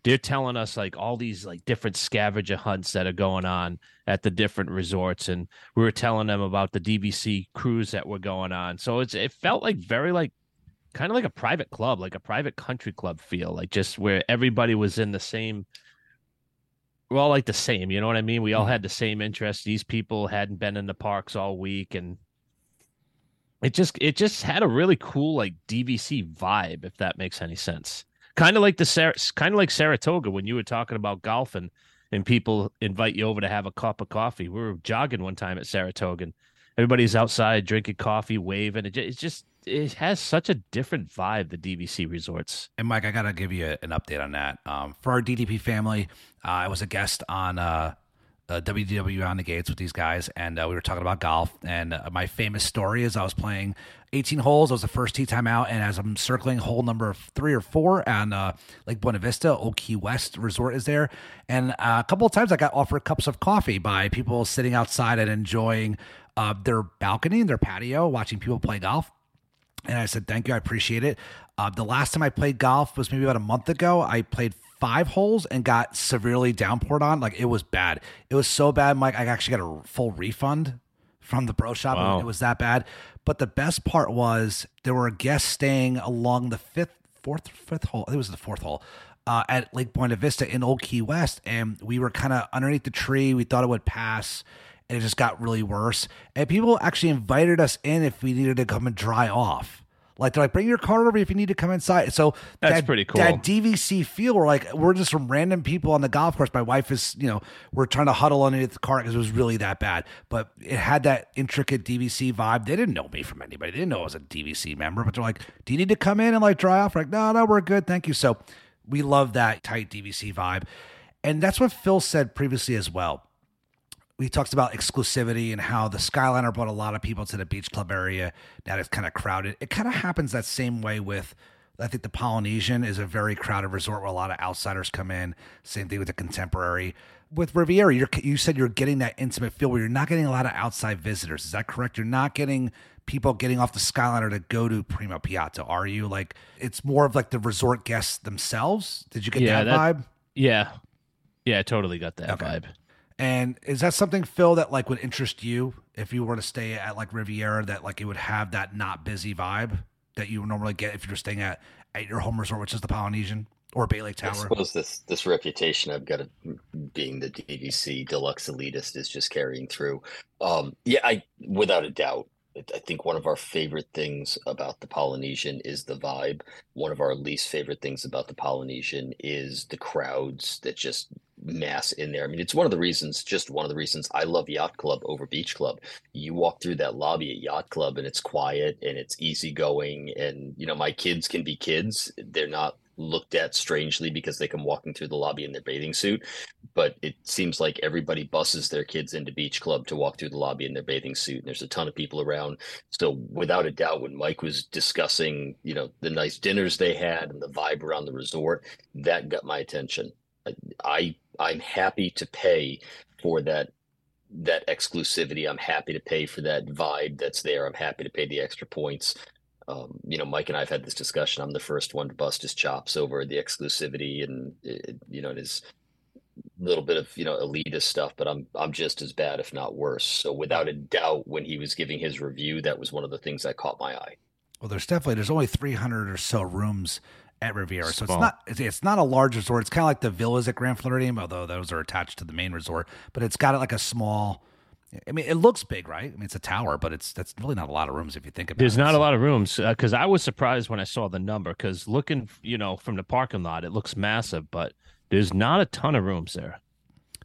they're telling us like all these like different scavenger hunts that are going on at the different resorts, and we were telling them about the DVC cruise that were going on. So it's it felt like very like kind of like a private club, like a private country club feel, like just where everybody was in the same. We're all like the same, you know what I mean? We all mm-hmm. had the same interests. These people hadn't been in the parks all week, and it just it just had a really cool like DVC vibe, if that makes any sense. Kind of like the Sar- kind of like Saratoga when you were talking about golf and and people invite you over to have a cup of coffee. We were jogging one time at Saratoga, and everybody's outside drinking coffee, waving. It just, it's just it has such a different vibe. The DVC resorts. And Mike, I gotta give you an update on that. Um, for our DDP family, uh, I was a guest on uh, uh, WDW Beyond the Gates with these guys, and uh, we were talking about golf. And uh, my famous story is I was playing 18 holes. I was the first tee time out, and as I'm circling hole number three or four on uh, Lake Buena Vista, Old Key West Resort is there, and uh, a couple of times I got offered cups of coffee by people sitting outside and enjoying uh, their balcony, and their patio, watching people play golf. And I said, thank you. I appreciate it. Uh, the last time I played golf was maybe about a month ago. I played five holes and got severely downpoured on. Like it was bad. It was so bad, Mike. I actually got a full refund from the pro shop. Wow. It was that bad. But the best part was there were guests staying along the fifth, fourth, fifth hole. I think it was the fourth hole. Uh, at Lake Buena Vista in Old Key West, and we were kind of underneath the tree. We thought it would pass, and it just got really worse. And people actually invited us in if we needed to come and dry off. Like they're like, bring your car over if you need to come inside. So That's that, pretty cool. That DVC feel, we're like, we're just some random people on the golf course. My wife is, you know, we're trying to huddle underneath the car because it was really that bad. But it had that intricate DVC vibe. They didn't know me from anybody. They didn't know I was a DVC member. But they're like, do you need to come in and like dry off? We're like, no, no, we're good, thank you. So we love that tight DVC vibe, and that's what Phil said previously as well he talks about exclusivity and how the Skyliner brought a lot of people to the beach club area. That is kind of crowded. It kind of happens that same way with, I think the Polynesian is a very crowded resort where a lot of outsiders come in. Same thing with the Contemporary. With Riviera, you're, you said you're getting that intimate feel where you're not getting a lot of outside visitors. Is that correct? You're not getting people getting off the Skyliner to go to Primo Piatto, are you? Like it's more of like the resort guests themselves. Did you get Yeah, that, that- vibe? Yeah, yeah, I totally got that Okay. vibe. And is that something, Phil, that like would interest you if you were to stay at like Riviera? That like it would have that not busy vibe that you would normally get if you're staying at at your home resort, which is the Polynesian or Bay Lake Tower? I suppose this this reputation I've got of being the DVC deluxe elitist is just carrying through. Um, yeah, I without a doubt. I think one of our favorite things about the Polynesian is the vibe. One of our least favorite things about the Polynesian is the crowds that just mass in there. I mean, it's one of the reasons, just one of the reasons I love Yacht Club over Beach Club. You walk through that lobby at Yacht Club and it's quiet and it's easygoing. And, you know, my kids can be kids. They're not looked at strangely because they come walking through the lobby in their bathing suit. But it seems like everybody buses their kids into Beach Club to walk through the lobby in their bathing suit. And there's a ton of people around. So without a doubt, when Mike was discussing, you know, the nice dinners they had and the vibe around the resort, that got my attention. I I'm happy to pay for that that exclusivity. I'm happy to pay for that vibe that's there. I'm happy to pay the extra points. Um, you know, Mike and I have had this discussion. I'm the first one to bust his chops over the exclusivity and it, you know his little bit of you know elitist stuff, but I'm I'm just as bad, if not worse. So without a doubt, when he was giving his review, that was one of the things that caught my eye. Well, there's definitely there's only 300 or so rooms at Riviera, so it's not it's, not a large resort. It's kind of like the villas at Grand Floridian, although those are attached to the main resort. But it's got like a small. I mean, it looks big, right? I mean, it's a tower, but it's that's really not a lot of rooms if you think about There's it. There's not a lot of rooms uh, because I was surprised when I saw the number. Because looking, you know, from the parking lot, it looks massive, but there's not a ton of rooms there.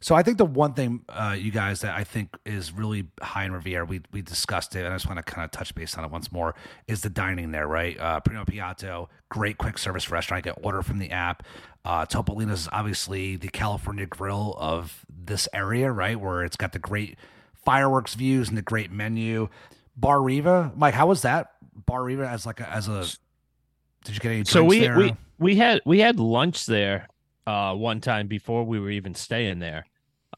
So I think the one thing, uh, you guys, that I think is really high in Riviera, we we discussed it, and I just want to kind of touch base on it once more, is the dining there, right? Uh, Primo Piatto, great quick service restaurant. You can order from the app. Uh, Topolino's is obviously the California grill of this area, right? Where it's got the great fireworks views and the great menu. Bar Riva, Mike, how was that? Bar Riva as like a, as a, did you get any? So we there? we we had we had lunch there uh one time before we were even staying there.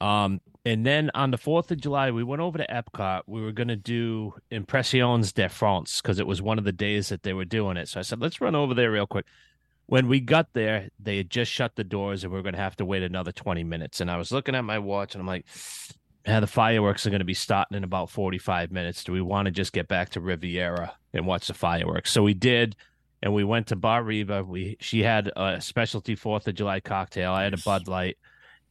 Um And then on the 4th of July, we went over to Epcot. We were going to do Impressions de France because it was one of the days that they were doing it. So I said, let's run over there real quick. When we got there, they had just shut the doors and we are going to have to wait another 20 minutes. And I was looking at my watch and I'm like, yeah, the fireworks are going to be starting in about 45 minutes. Do we want to just get back to Riviera and watch the fireworks? So we did. And we went to Bar Riva. We she had a specialty Fourth of July cocktail. I had a Bud Light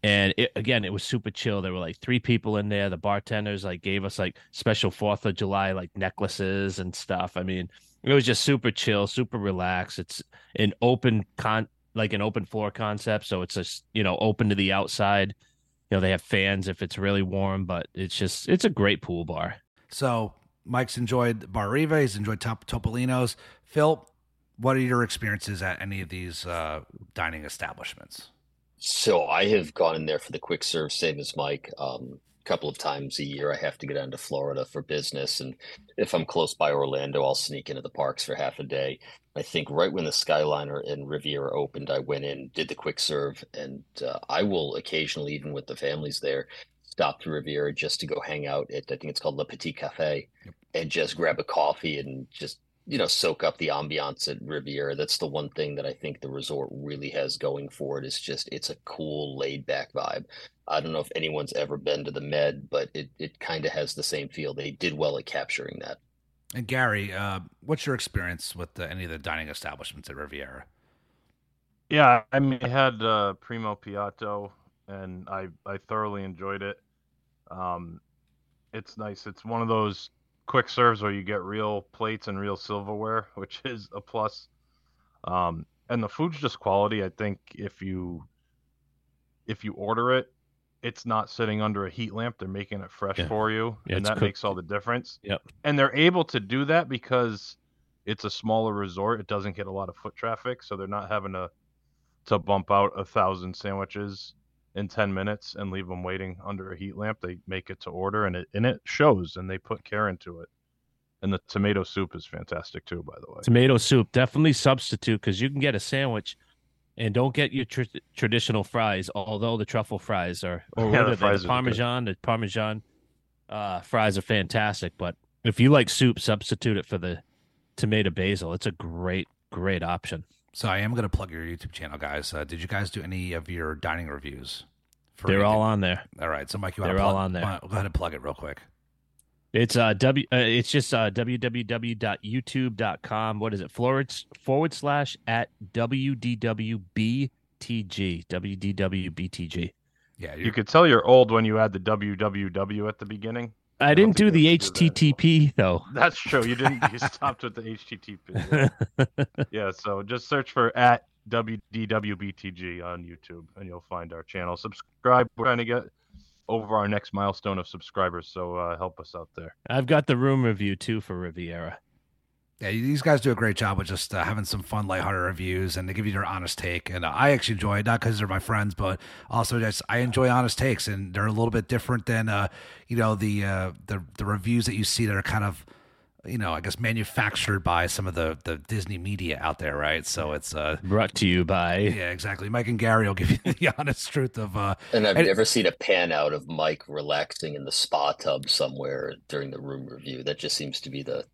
and it, again it was super chill. There were like three people in there. The bartenders like gave us like special fourth of july like necklaces and stuff. I mean it was just super chill super relaxed. It's an open con like an open floor concept so it's just you know open to the outside. You know they have fans if it's really warm but it's just it's a great pool bar. So mike's enjoyed bar riva he's enjoyed Top- topolino's. Phil what are your experiences at any of these uh, dining establishments so I have gone in there for the quick serve, same as Mike. Um, a couple of times a year, I have to get down to Florida for business, and if I'm close by Orlando, I'll sneak into the parks for half a day. I think right when the Skyliner and Riviera opened, I went in, did the quick serve, and uh, I will occasionally, even with the families there, stop to Riviera just to go hang out at I think it's called Le Petit Cafe, yep. and just grab a coffee and just you know soak up the ambiance at Riviera. That's the one thing that I think the resort really has going for it. Is just it's a cool, laid back vibe. I don't know if anyone's ever been to the Med, but it it kind of has the same feel. They did well at capturing that. And Gary, uh, what's your experience with the, any of the dining establishments at Riviera? Yeah, I mean, I had uh, Primo Piatto, and I I thoroughly enjoyed it. Um, it's nice. It's one of those quick serves where you get real plates and real silverware, which is a plus. Um, and the food's just quality. I think if you if you order it, it's not sitting under a heat lamp. They're making it fresh yeah. for you, yeah, and that cooked. makes all the difference. Yep. And they're able to do that because it's a smaller resort. It doesn't get a lot of foot traffic, so they're not having to to bump out a thousand sandwiches in 10 minutes and leave them waiting under a heat lamp. They make it to order and it and it shows and they put care into it. And the tomato soup is fantastic too, by the way. Tomato soup definitely substitute because you can get a sandwich and don't get your tr- traditional fries. Although the truffle fries are or yeah, the, fries the parmesan, the parmesan uh, fries are fantastic. But if you like soup, substitute it for the tomato basil. It's a great great option. So I am going to plug your YouTube channel, guys. Uh, did you guys do any of your dining reviews? For They're all on there. All right. So Mike, you want to plug, all on there. Go ahead and plug it real quick. It's uh w uh, it's just uh www.youtube.com. What is it? Forward forward slash at wdwbtg wdwbtg. Yeah, you could tell you're old when you add the www at the beginning. I didn't do the HTTP do though. That's true. You didn't. You stopped with the HTTP. Yeah. yeah. So just search for at WDWBTG on YouTube, and you'll find our channel. Subscribe. We're trying to get over our next milestone of subscribers, so uh, help us out there. I've got the room review too for Riviera. Yeah, these guys do a great job with just uh, having some fun, lighthearted reviews, and they give you their honest take. And uh, I actually enjoy it, not because they're my friends, but also just I enjoy honest takes, and they're a little bit different than uh, you know the uh, the the reviews that you see that are kind of you know I guess manufactured by some of the the Disney media out there, right? So it's uh, brought to you by yeah, exactly. Mike and Gary will give you the honest truth of. Uh, and I've and, never seen a pan out of Mike relaxing in the spa tub somewhere during the room review. That just seems to be the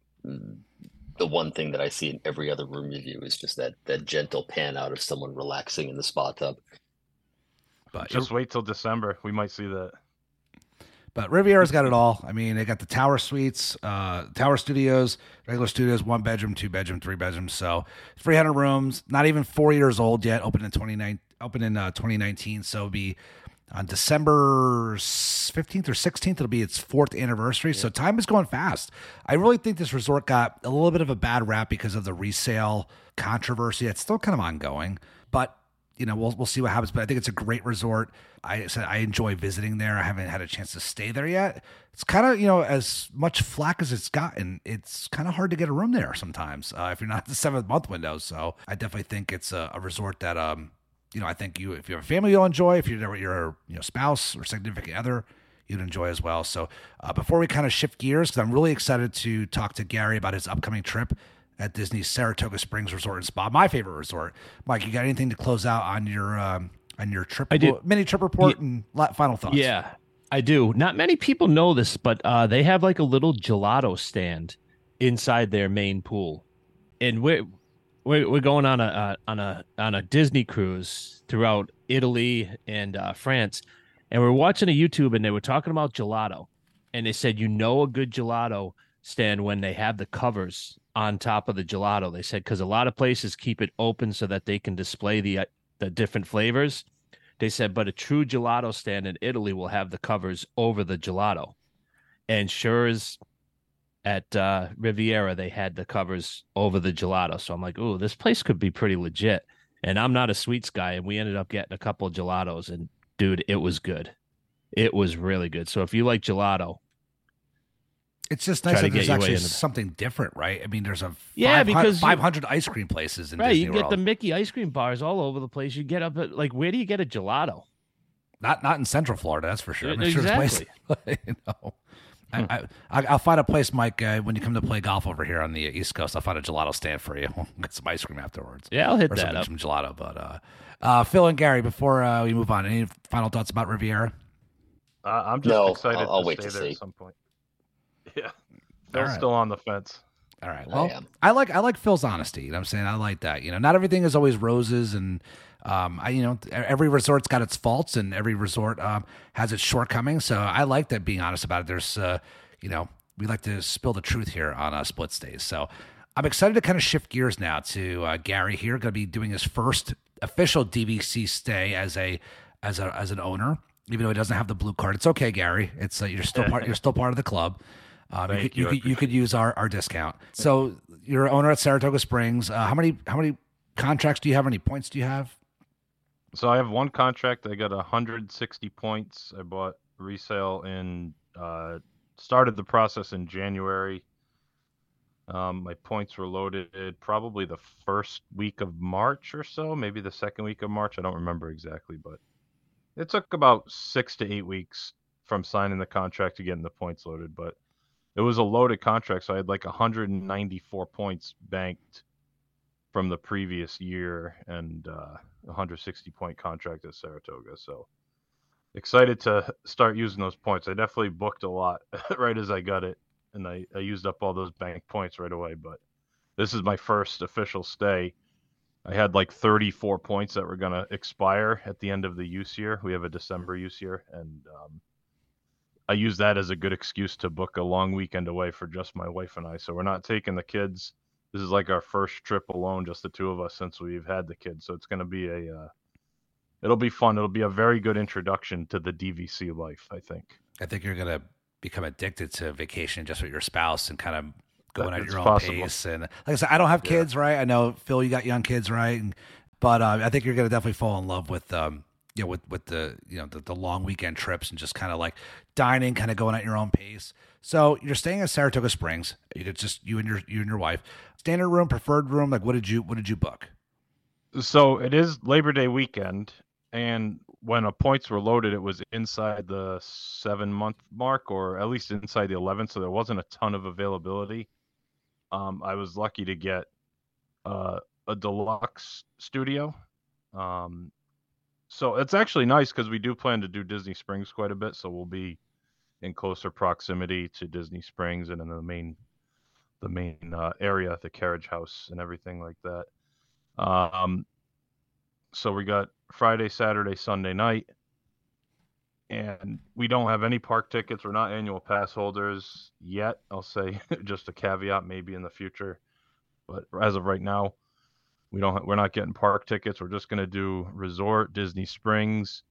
the one thing that I see in every other room review is just that that gentle pan out of someone relaxing in the spa tub. But just wait till December. We might see that. But Riviera's got it all. I mean, they got the Tower Suites, uh, Tower Studios, regular studios, one bedroom, two bedroom, three bedrooms. So 300 rooms, not even four years old yet. Open in 29, open in uh, 2019. So it'll be on December 15th or 16th. It'll be its fourth anniversary. Yeah. So time is going fast. I really think this resort got a little bit of a bad rap because of the resale controversy. It's still kind of ongoing, but you know, we'll, we'll see what happens. But I think it's a great resort. I said I enjoy visiting there. I haven't had a chance to stay there yet. It's kind of, you know, as much flack as it's gotten, it's kind of hard to get a room there sometimes uh, if you're not the seventh month window. So I definitely think it's a, a resort that, um, you know, I think you if you have a family you'll enjoy. If you're your you know spouse or significant other, you'd enjoy as well. So uh, before we kind of shift gears, because I'm really excited to talk to Gary about his upcoming trip at Disney's Saratoga Springs Resort and Spa, my favorite resort. Mike, you got anything to close out on your um, on your trip? I do. Mini trip report yeah. and final thoughts. Yeah. I do. Not many people know this, but uh, they have like a little gelato stand inside their main pool, and we're we're, we're going on a on a on a Disney cruise throughout Italy and uh, France, and we're watching a YouTube, and they were talking about gelato, and they said you know a good gelato stand when they have the covers on top of the gelato. They said because a lot of places keep it open so that they can display the uh, the different flavors. They said, but a true gelato stand in Italy will have the covers over the gelato. And sure as at uh, Riviera, they had the covers over the gelato. So I'm like, oh, this place could be pretty legit. And I'm not a sweets guy. And we ended up getting a couple of gelatos. And dude, it was good. It was really good. So if you like gelato, It's just nice that there's actually something different, right? I mean, there's a Yeah, 500 because you- 500 ice cream places in right, Disney you get World. the Mickey ice cream bars all over the place. You get up at like, where do you get a gelato? Not not in Central Florida, that's for sure. I'm sure there's places- exactly. you know. Hmm. I, I, I'll find a place, Mike. Uh, when you come to play golf over here on the East Coast, I'll find a gelato stand for you. We'll get some ice cream afterwards. Yeah, I'll hit or that something, up. Some gelato. But uh, uh, Phil and Gary, before uh, we move on, any final thoughts about Riviera? Uh, I'm just No, excited I'll- I'll to wait stay to there see. at some point. Yeah, All Phil's right. still on the fence. All right. Well, am. I, like I like Phil's honesty. You know what I'm saying? I like that. You know, not everything is always roses and um I you know, every resort's got its faults and every resort um has its shortcomings. So I like that being honest about it. There's uh you know, we like to spill the truth here on uh, split stays. So I'm excited to kind of shift gears now to uh, Gary here, going to be doing his first official DVC stay as a as a as an owner, even though he doesn't have the blue card. It's okay, Gary. It's uh, you're still part you're still part of the club. Um, you, could, you, you, could, you could use our, our discount. So you're an owner at Saratoga Springs. Uh, how many how many contracts do you have? How many points do you have? So I have one contract. I got 160 points. I bought resale in uh, started the process in January. Um, my points were loaded probably the first week of March or so, maybe the second week of March. I don't remember exactly, but it took about six to eight weeks from signing the contract to getting the points loaded. But it was a loaded contract, so I had like 194 points banked from the previous year and uh, 160 point contract at Saratoga. So excited to start using those points. I definitely booked a lot right as I got it, and I, I used up all those bank points right away. But this is my first official stay. I had like 34 points that were going to expire at the end of the use year. We have a December use year, and um, I use that as a good excuse to book a long weekend away for just my wife and I. So we're not taking the kids. This is like our first trip alone, just the two of us since we've had the kids. So it's going to be a, uh, it'll be fun. It'll be a very good introduction to the DVC life, I think. I think you're gonna become addicted to vacation just with your spouse and kind of going That- at your own possible. pace. And like I said, I don't have kids, right? I know Phil, you got young kids, right? And, but uh, I think you're gonna definitely fall in love with um, you know, with with the you know the, the long weekend trips and just kind of like dining, kind of going at your own pace. So you're staying at Saratoga Springs. It's just you and your you and your wife. Standard room, preferred room. Like what did you what did you book? So it is Labor Day weekend, and when a points were loaded, it was inside the seven month mark, or at least inside the 11. So there wasn't a ton of availability. Um, I was lucky to get uh, a deluxe studio. Um, so it's actually nice because we do plan to do Disney Springs quite a bit. So we'll be in closer proximity to Disney Springs and in the main the main uh, area, the carriage house and everything like that. Um, so we got Friday, Saturday, Sunday night, and we don't have any park tickets. We're not annual pass holders yet. I'll say just a caveat, maybe in the future, but as of right now, we don't. We're not getting park tickets. We're just gonna do resort, Disney Springs.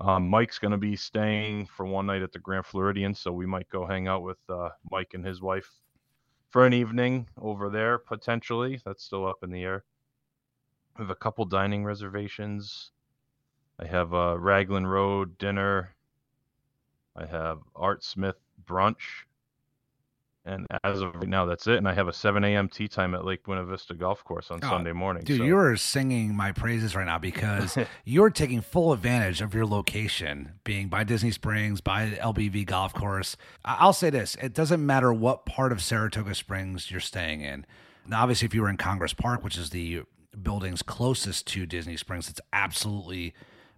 Um, Mike's gonna be staying for one night at the Grand Floridian, so we might go hang out with uh, Mike and his wife for an evening over there potentially. That's still up in the air. We have a couple dining reservations. I have uh, Raglan Road dinner. I have Art Smith brunch. And as of right now, that's it. And I have a 7 a.m. tee time at Lake Buena Vista Golf Course on Oh, Sunday morning. Dude, so- you are singing my praises right now because you're taking full advantage of your location being by Disney Springs, by the LBV golf course. I'll say this it doesn't matter what part of Saratoga Springs you're staying in. Now, obviously, if you were in Congress Park, which is the buildings closest to Disney Springs, it's absolutely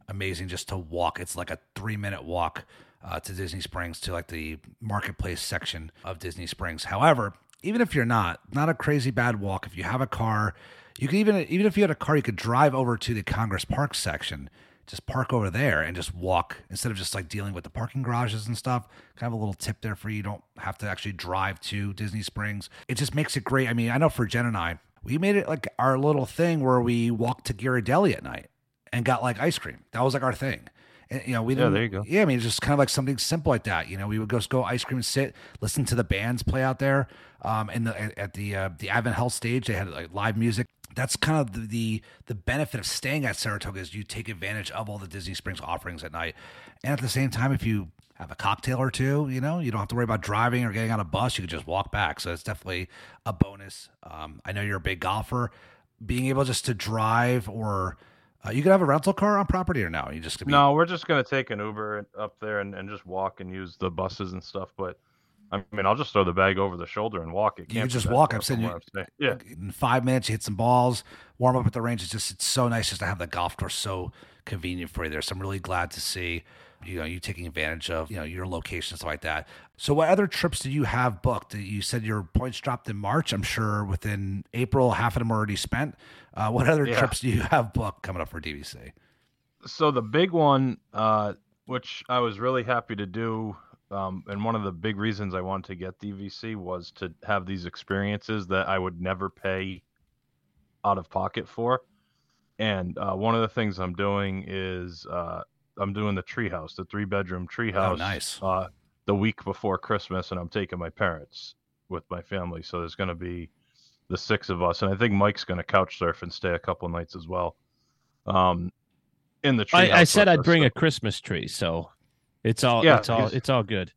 amazing just to walk. It's like a three minute walk uh, to Disney Springs to like the marketplace section of Disney Springs. However, even if you're not, not a crazy bad walk. If you have a car, you can even even if you had a car, you could drive over to the Congress Park section, just park over there and just walk instead of just like dealing with the parking garages and stuff. Kind of a little tip there for you. You don't have to actually drive to Disney Springs. It just makes it great. I mean, I know for Jen and I, we made it like our little thing where we walked to Ghirardelli at night and got like ice cream. That was like our thing. And, you know, we Yeah, didn't. there you go. Yeah, I mean, it's just kind of like something simple like that. You know, we would go go ice cream, sit, listen to the bands play out there. Um, and the, at- at the uh, the Advent Health stage, they had like live music. That's kind of the, the the benefit of staying at Saratoga is you take advantage of all the Disney Springs offerings at night, and at the same time, if you have a cocktail or two, you know, you don't have to worry about driving or getting on a bus. You can just walk back. So it's definitely a bonus. Um, I know you're a big golfer. Being able just to drive or uh, you could have a rental car on property or no? You just be, No, we're just gonna take an Uber up there and, and just walk and use the buses and stuff. But I mean, I'll just throw the bag over the shoulder and walk. It You can't can be just walk. I'm saying you- I'm. Yeah, in five minutes you hit some balls, warm up at the range. It's just it's so nice just to have the golf course so convenient for you there. So I'm really glad to see you know you taking advantage of you know your location stuff like that. So what other trips do you have booked? You said your points dropped in March. I'm sure within April half of them are already spent. Uh, what other Yeah. trips do you have booked coming up for DVC? so the big one, uh, which I was really happy to do, um, and one of the big reasons I wanted to get DVC was to have these experiences that I would never pay out of pocket for. And uh, one of the things I'm doing is uh, I'm doing the treehouse, the three bedroom treehouse. Oh, nice. Uh, the week before Christmas, and I'm taking my parents with my family. So there's going to be the six of us, and I think Mike's going to couch surf and stay a couple nights as well. Um, in the treehouse. I, I said I'd bring so- a Christmas tree, so it's all Yeah, it's all it's all good.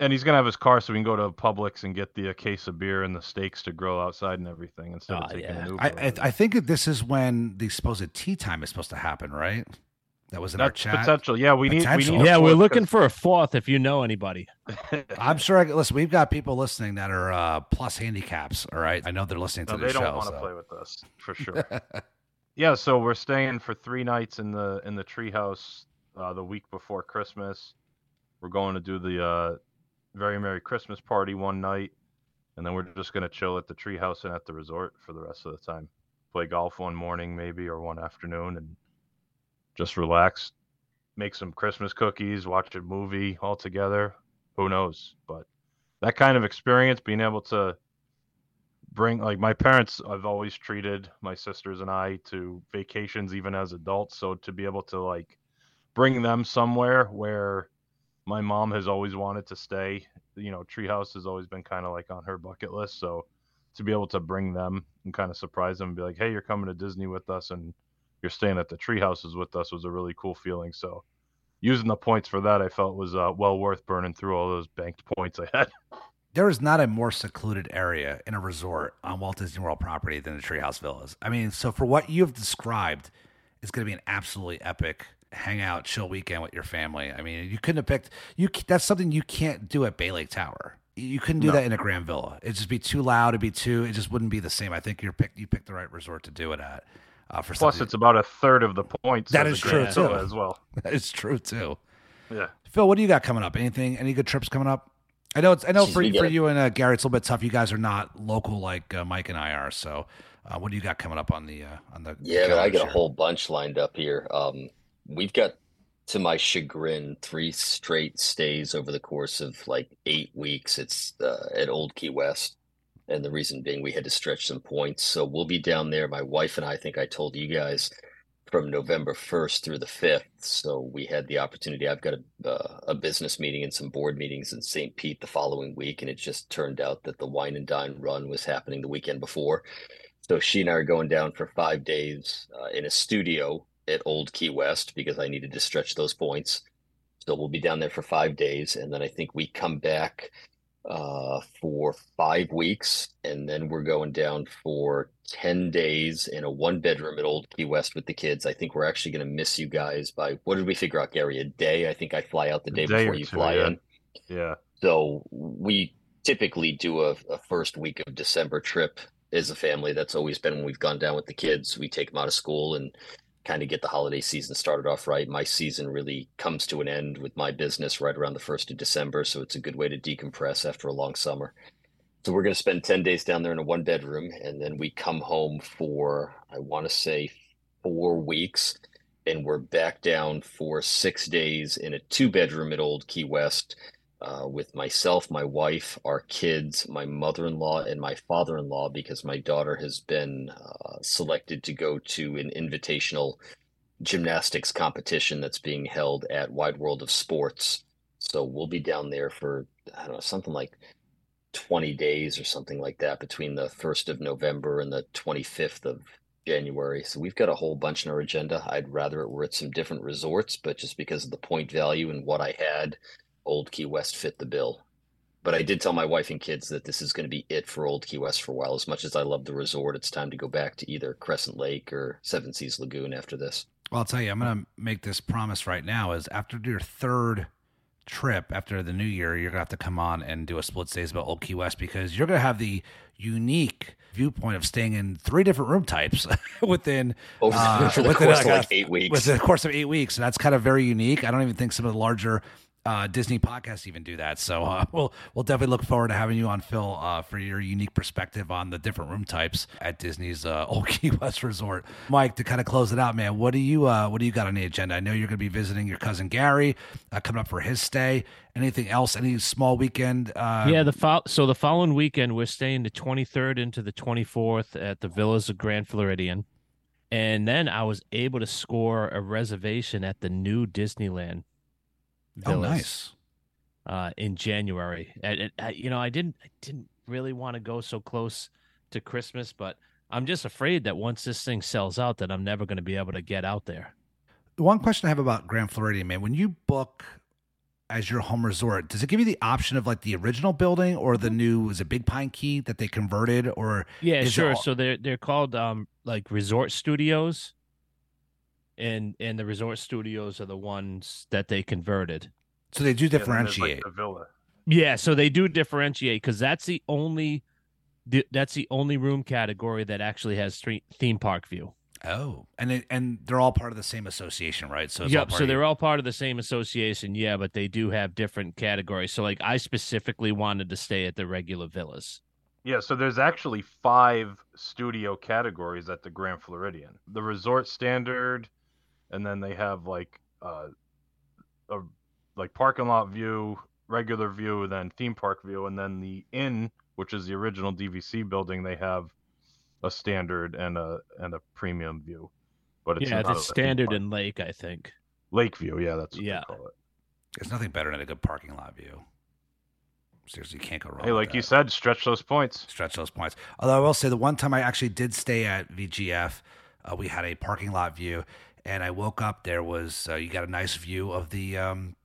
and he's gonna have his car so we can go to Publix and get the uh, case of beer and the steaks to grill outside and everything instead Ah, of taking yeah. an Uber. I, I. I think this is when the supposed tee time is supposed to happen, right? That was in our That's chat. potential. Yeah, we need we need. Yeah, we're looking looking 'cause- for a fourth if you know anybody. I'm sure. I, listen, we've got people listening that are uh, plus handicaps. All right, I know they're listening to No, the they don't want to so. play with us for sure. yeah, so we're staying for three nights in the in the treehouse uh, the week before Christmas. We're going to do the uh, very merry Christmas party one night, and then we're just gonna chill at the treehouse and at the resort for the rest of the time. Play golf one morning maybe or one afternoon, and just relax. Make some Christmas cookies, watch a movie all together. Who knows? But that kind of experience, being able to bring like my parents i've always treated my sisters and i to vacations even as adults so to be able to like bring them somewhere where my mom has always wanted to stay you know treehouse has always been kind of like on her bucket list so to be able to bring them and kind of surprise them and be like hey you're coming to disney with us and you're staying at the treehouses with us was a really cool feeling so using the points for that i felt was uh, well worth burning through all those banked points i had There is not a more secluded area in a resort on Walt Disney World property than the Treehouse Villas. I mean, so for what you've described, it's going to be an absolutely epic hangout, chill weekend with your family. I mean, you couldn't have picked you. That's something you can't do at Bay Lake Tower. You couldn't do No. that in a Grand Villa. It'd just be too loud. It'd be too. It just wouldn't be the same. I think you're picked. You picked the right resort to do it at. Uh, for plus something- it's about a third of the points That as is a Grand true, too. as well that is true too. yeah Phil, what do you got coming up? Anything? Any good trips coming up? I know it's. I know Jeez, for for got- you and uh, Gary, it's a little bit tough. You guys are not local like uh, Mike and I are. So, uh, what do you got coming up on the uh, on the? Yeah, but I calendars got a whole bunch lined up here. Um, we've got, to my chagrin, three straight stays over the course of like eight weeks. It's uh, at Old Key West, and the reason being we had to stretch some points. So we'll be down there. My wife and I, I think I told you guys, from November 1st through the 5th. So we had the opportunity. I've got a, uh, a business meeting and some board meetings in St. Pete the following week, and it just turned out that the wine and dine run was happening the weekend before. So she and I are going down for five days uh, in a studio at Old Key West because I needed to stretch those points. So we'll be down there for five days, and then I think we come back uh, for five weeks, and then we're going down for ten days in a one bedroom at Old Key West with the kids. I think we're actually going to miss you guys by what did we figure out, Gary? A day? I think I fly out the day day before you two, fly yeah. in. yeah So we typically do a, a first week of December trip as a family. That's always been when we've gone down with the kids. We take them out of school and kind of get the holiday season started off right. My season really comes to an end with my business right around the 1st of December. So it's a good way to decompress after a long summer. So we're going to spend 10 days down there in a one bedroom. And then we come home for, I want to say, four weeks. And we're back down for six days in a two bedroom at Old Key West uh, with myself, my wife, our kids, my mother in law, and my father in law because my daughter has been uh, selected to go to an invitational gymnastics competition that's being held at Wide World of Sports. So we'll be down there for, I don't know, something like 20 days or something like that between the 1st of November and the 25th of January. So we've got a whole bunch in our agenda. I'd rather it were at some different resorts, but just because of the point value and what I had, Old Key West fit the bill. But I did tell my wife and kids that this is going to be it for Old Key West for a while. As much as I love the resort, it's time to go back to either Crescent Lake or Seven Seas Lagoon after this. Well, I'll tell you, I'm going to make this promise right now is after your third trip after the new year, you're going to have to come on and do a split stays about Old Key West because you're going to have the unique viewpoint of staying in three different room types within over, uh, the within course like of like eight weeks. within the course of eight weeks. And that's kind of very unique. I don't even think some of the larger uh, Disney podcasts even do that. So uh, we'll we'll definitely look forward to having you on, Phil, uh, for your unique perspective on the different room types at Disney's uh, Old Key West Resort. Mike, to kind of close it out, man, what do you uh, what do you got on the agenda? I know you're going to be visiting your cousin Gary uh, coming up for his stay. Anything else? Any small weekend? Uh, yeah, the fol- so the following weekend we're staying the 23rd into the 24th at the Villas of Grand Floridian. And then I was able to score a reservation at the new Disneyland. Oh, Villas, nice. Uh, in January. And, and, uh, you know, I didn't I didn't really want to go so close to Christmas, but I'm just afraid that once this thing sells out that I'm never going to be able to get out there. The one question I have about Grand Floridian, man, when you book as your home resort, does it give you the option of like the original building or the new is it Big Pine Key that they converted or Yeah, sure. all- So they're they're called um like resort studios, and and the resort studios are the ones that they converted. so they do Yeah, like, differentiate. the villa. Yeah, so they do differentiate because that's the only the- that's the only room category that actually has three, theme park view. oh, and it, and they're all part of the same association, right? So it's yep. So they're your- all part of the same association. Yeah, but they do have different categories. So like I specifically wanted to stay at the regular villas. Yeah, so there's actually five studio categories at the Grand Floridian. The resort standard, and then they have like uh, a like parking lot view, regular view, then theme park view, and then the inn, which is the original DVC building, they have a standard and a and a premium view. But it's yeah, not the standard park. and lake, I think. Lake View, yeah, that's what Yeah. they call it. There's nothing better than a good parking lot view. Seriously, you can't go wrong. Hey, with like you that. said, stretch those points. stretch those points. Although I will say the one time I actually did stay at VGF, uh, we had a parking lot view, and I woke up. There was uh, you got a nice view of the um,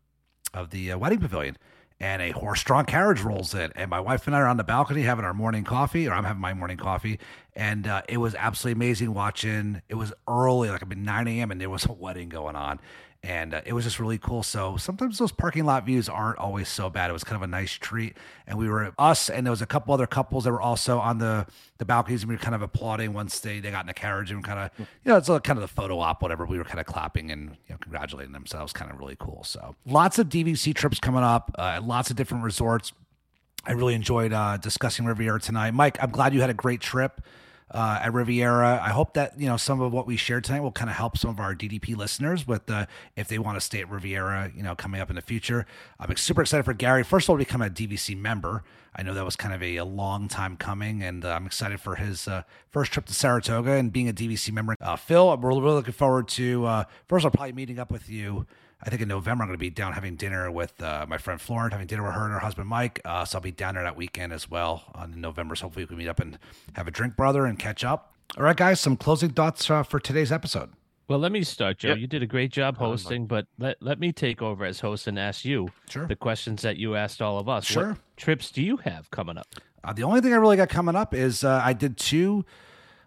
of the uh, wedding pavilion, and a horse-drawn carriage rolls in, and my wife and I are on the balcony having our morning coffee, or I'm having my morning coffee, and uh, it was absolutely amazing watching. It was early, like about 9 a.m., and there was a wedding going on. And uh, it was just really cool. So sometimes those parking lot views aren't always so bad. It was kind of a nice treat. And we were us, and there was a couple other couples that were also on the the balconies, and we were kind of applauding once they, they got in the carriage and kind of you know it's like kind of the photo op, whatever. We were kind of clapping and you know congratulating them. So that was kind of really cool. So lots of DVC trips coming up, uh, lots of different resorts. I really enjoyed uh, discussing Riviera tonight. Mike, I'm glad you had a great trip uh, at Riviera. I hope that you know some of what we shared tonight will kind of help some of our DDP listeners with if they want to stay at Riviera, you know, coming up in the future. I'm super excited for Gary. First of all, to become a DVC member. I know that was kind of a, a long time coming, and uh, I'm excited for his uh, first trip to Saratoga and being a DVC member. Uh, Phil, we're really, looking forward to. Uh, first, I'll probably meeting up with you. I think in November I'm going to be down having dinner with uh, my friend Florence, having dinner with her and her husband Mike. Uh, so I'll be down there that weekend as well on in November. So hopefully we can meet up and have a drink, brother, and catch up. All right, guys, some closing thoughts uh, for today's episode. Well, let me start, Joe. Yep. You did a great job Go ahead, Mike. hosting, but let, let me take over as host and ask you Sure. the questions that you asked all of us. Sure. What trips do you have coming up? Uh, the only thing I really got coming up is uh, I did two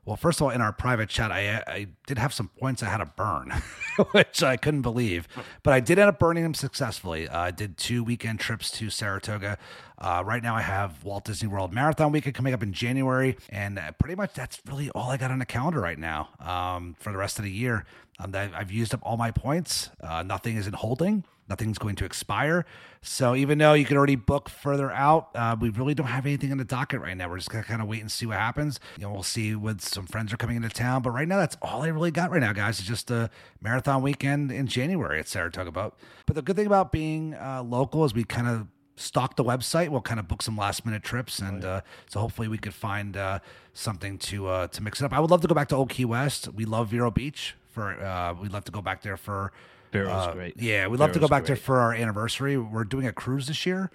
Well, first of all, in our private chat, I I did have some points I had to burn, which I couldn't believe, but I did end up burning them successfully. Uh, I did two weekend trips to Saratoga. Uh, right now, I have Walt Disney World Marathon Weekend coming up in January, and uh, pretty much that's really all I got on the calendar right now um, for the rest of the year. Um, I've used up all my points. Uh, nothing is in holding. Nothing's going to expire. So even though you can already book further out, uh, we really don't have anything in the docket right now. We're just gonna kind of wait and see what happens. You know, we'll see when some friends are coming into town. But right now, that's all I really got right now, guys. It's just a marathon weekend in January at Saratoga. But but the good thing about being uh, local is we kind of stock the website. We'll kind of book some last minute trips, and uh, so hopefully we could find uh, something to uh, to mix it up. I would love to go back to Old Key West. We love Vero Beach. For uh, we'd love to go back there for. Vero's uh, great. Yeah, we'd love to go Vero's back there for our anniversary. We're doing a cruise this year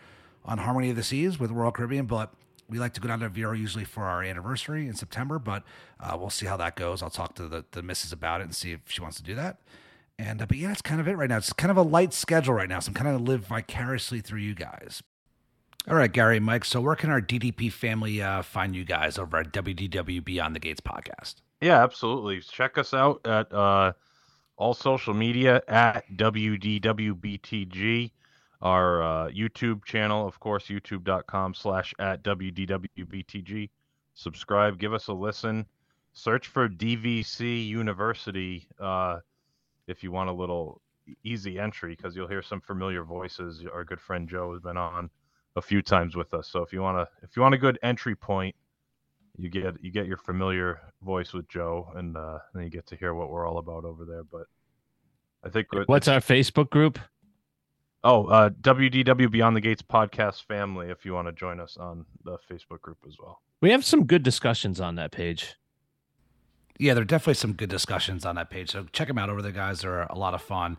on Harmony of the Seas with Royal Caribbean, but we like to go down to Vero usually for our anniversary in September. But uh, we'll see how that goes. I'll talk to the the missus about it and see if she wants to do that. And uh, but yeah, that's kind of it right now. It's kind of a light schedule right now, so I'm kind of live vicariously through you guys. All right, Gary, Mike. So where can our DDP family uh, find you guys over at WDW Beyond the Gates podcast? Yeah, absolutely. Check us out at uh, all social media at WDWBTG. Our uh, YouTube channel, of course, youtube.com slash at WDWBTG. Subscribe, give us a listen. Search for DVC University uh, if you want a little easy entry because you'll hear some familiar voices. Our good friend Joe has been on a few times with us. So if you want to, if you want a good entry point, you get you get your familiar voice with Joe, and uh, then you get to hear what we're all about over there. But I think What's our Facebook group? oh uh, WDW Beyond the Gates podcast family. If you want to join us on the Facebook group as well. We have some good discussions on that page. Yeah, there are definitely some good discussions on that page. So check them out over there, guys. They're a lot of fun.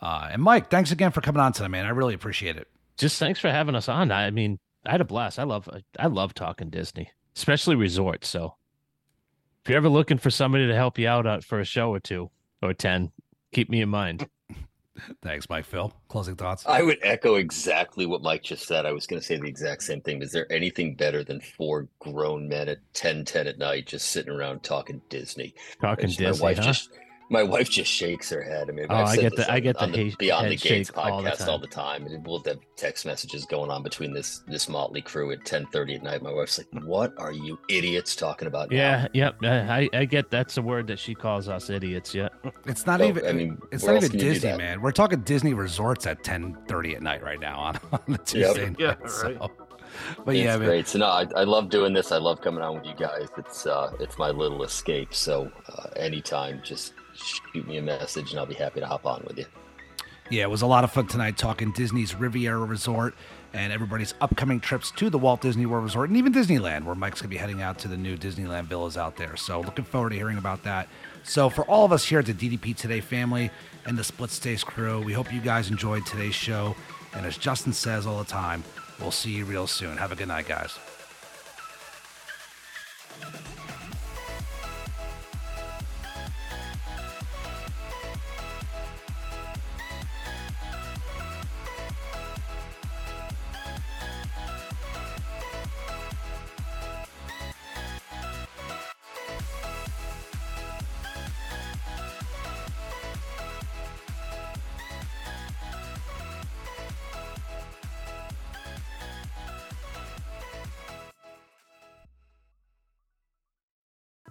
Uh, and Mike, thanks again for coming on tonight, man. I really appreciate it. Just thanks for having us on. I mean, I had a blast. I love I love talking Disney, especially resorts. So if you're ever looking for somebody to help you out uh, for a show or two or 10, keep me in mind. Thanks, Mike. Phil, closing thoughts. I would echo exactly what Mike just said. I was going to say the exact same thing. Is there anything better than four grown men at 10 10 at night just sitting around talking Disney? Talking Disney, My wife huh? just my wife just shakes her head. I mean, Oh, I've I get this the- I get the on he- Beyond the head Gates shake all the podcast all the time, and we'll have text messages going on between this this motley crew at 10:30 at night. My wife's like, "What are you idiots talking about?" now?" Yeah, yep. uh, I, I get that's a word that she calls us idiots. Yeah. It's not So, even. I mean, it's not even can you do Disney, man. We're talking Disney resorts at ten thirty at night right now on, on the Tuesday Yeah, night. right. So. But it's yeah, man. great. So no, I, I love doing this. I love coming on with you guys. It's uh, it's my little escape. So uh, anytime, just shoot me a message and I'll be happy to hop on with you. Yeah, it was a lot of fun tonight talking Disney's Riviera Resort and everybody's upcoming trips to the Walt Disney World Resort and even Disneyland, where Mike's going to be heading out to the new Disneyland villas out there. So, looking forward to hearing about that. So, for all of us here at the DDP Today family and the Split Stays crew, we hope you guys enjoyed today's show. And as Justin says all the time, we'll see you real soon. Have a good night, guys.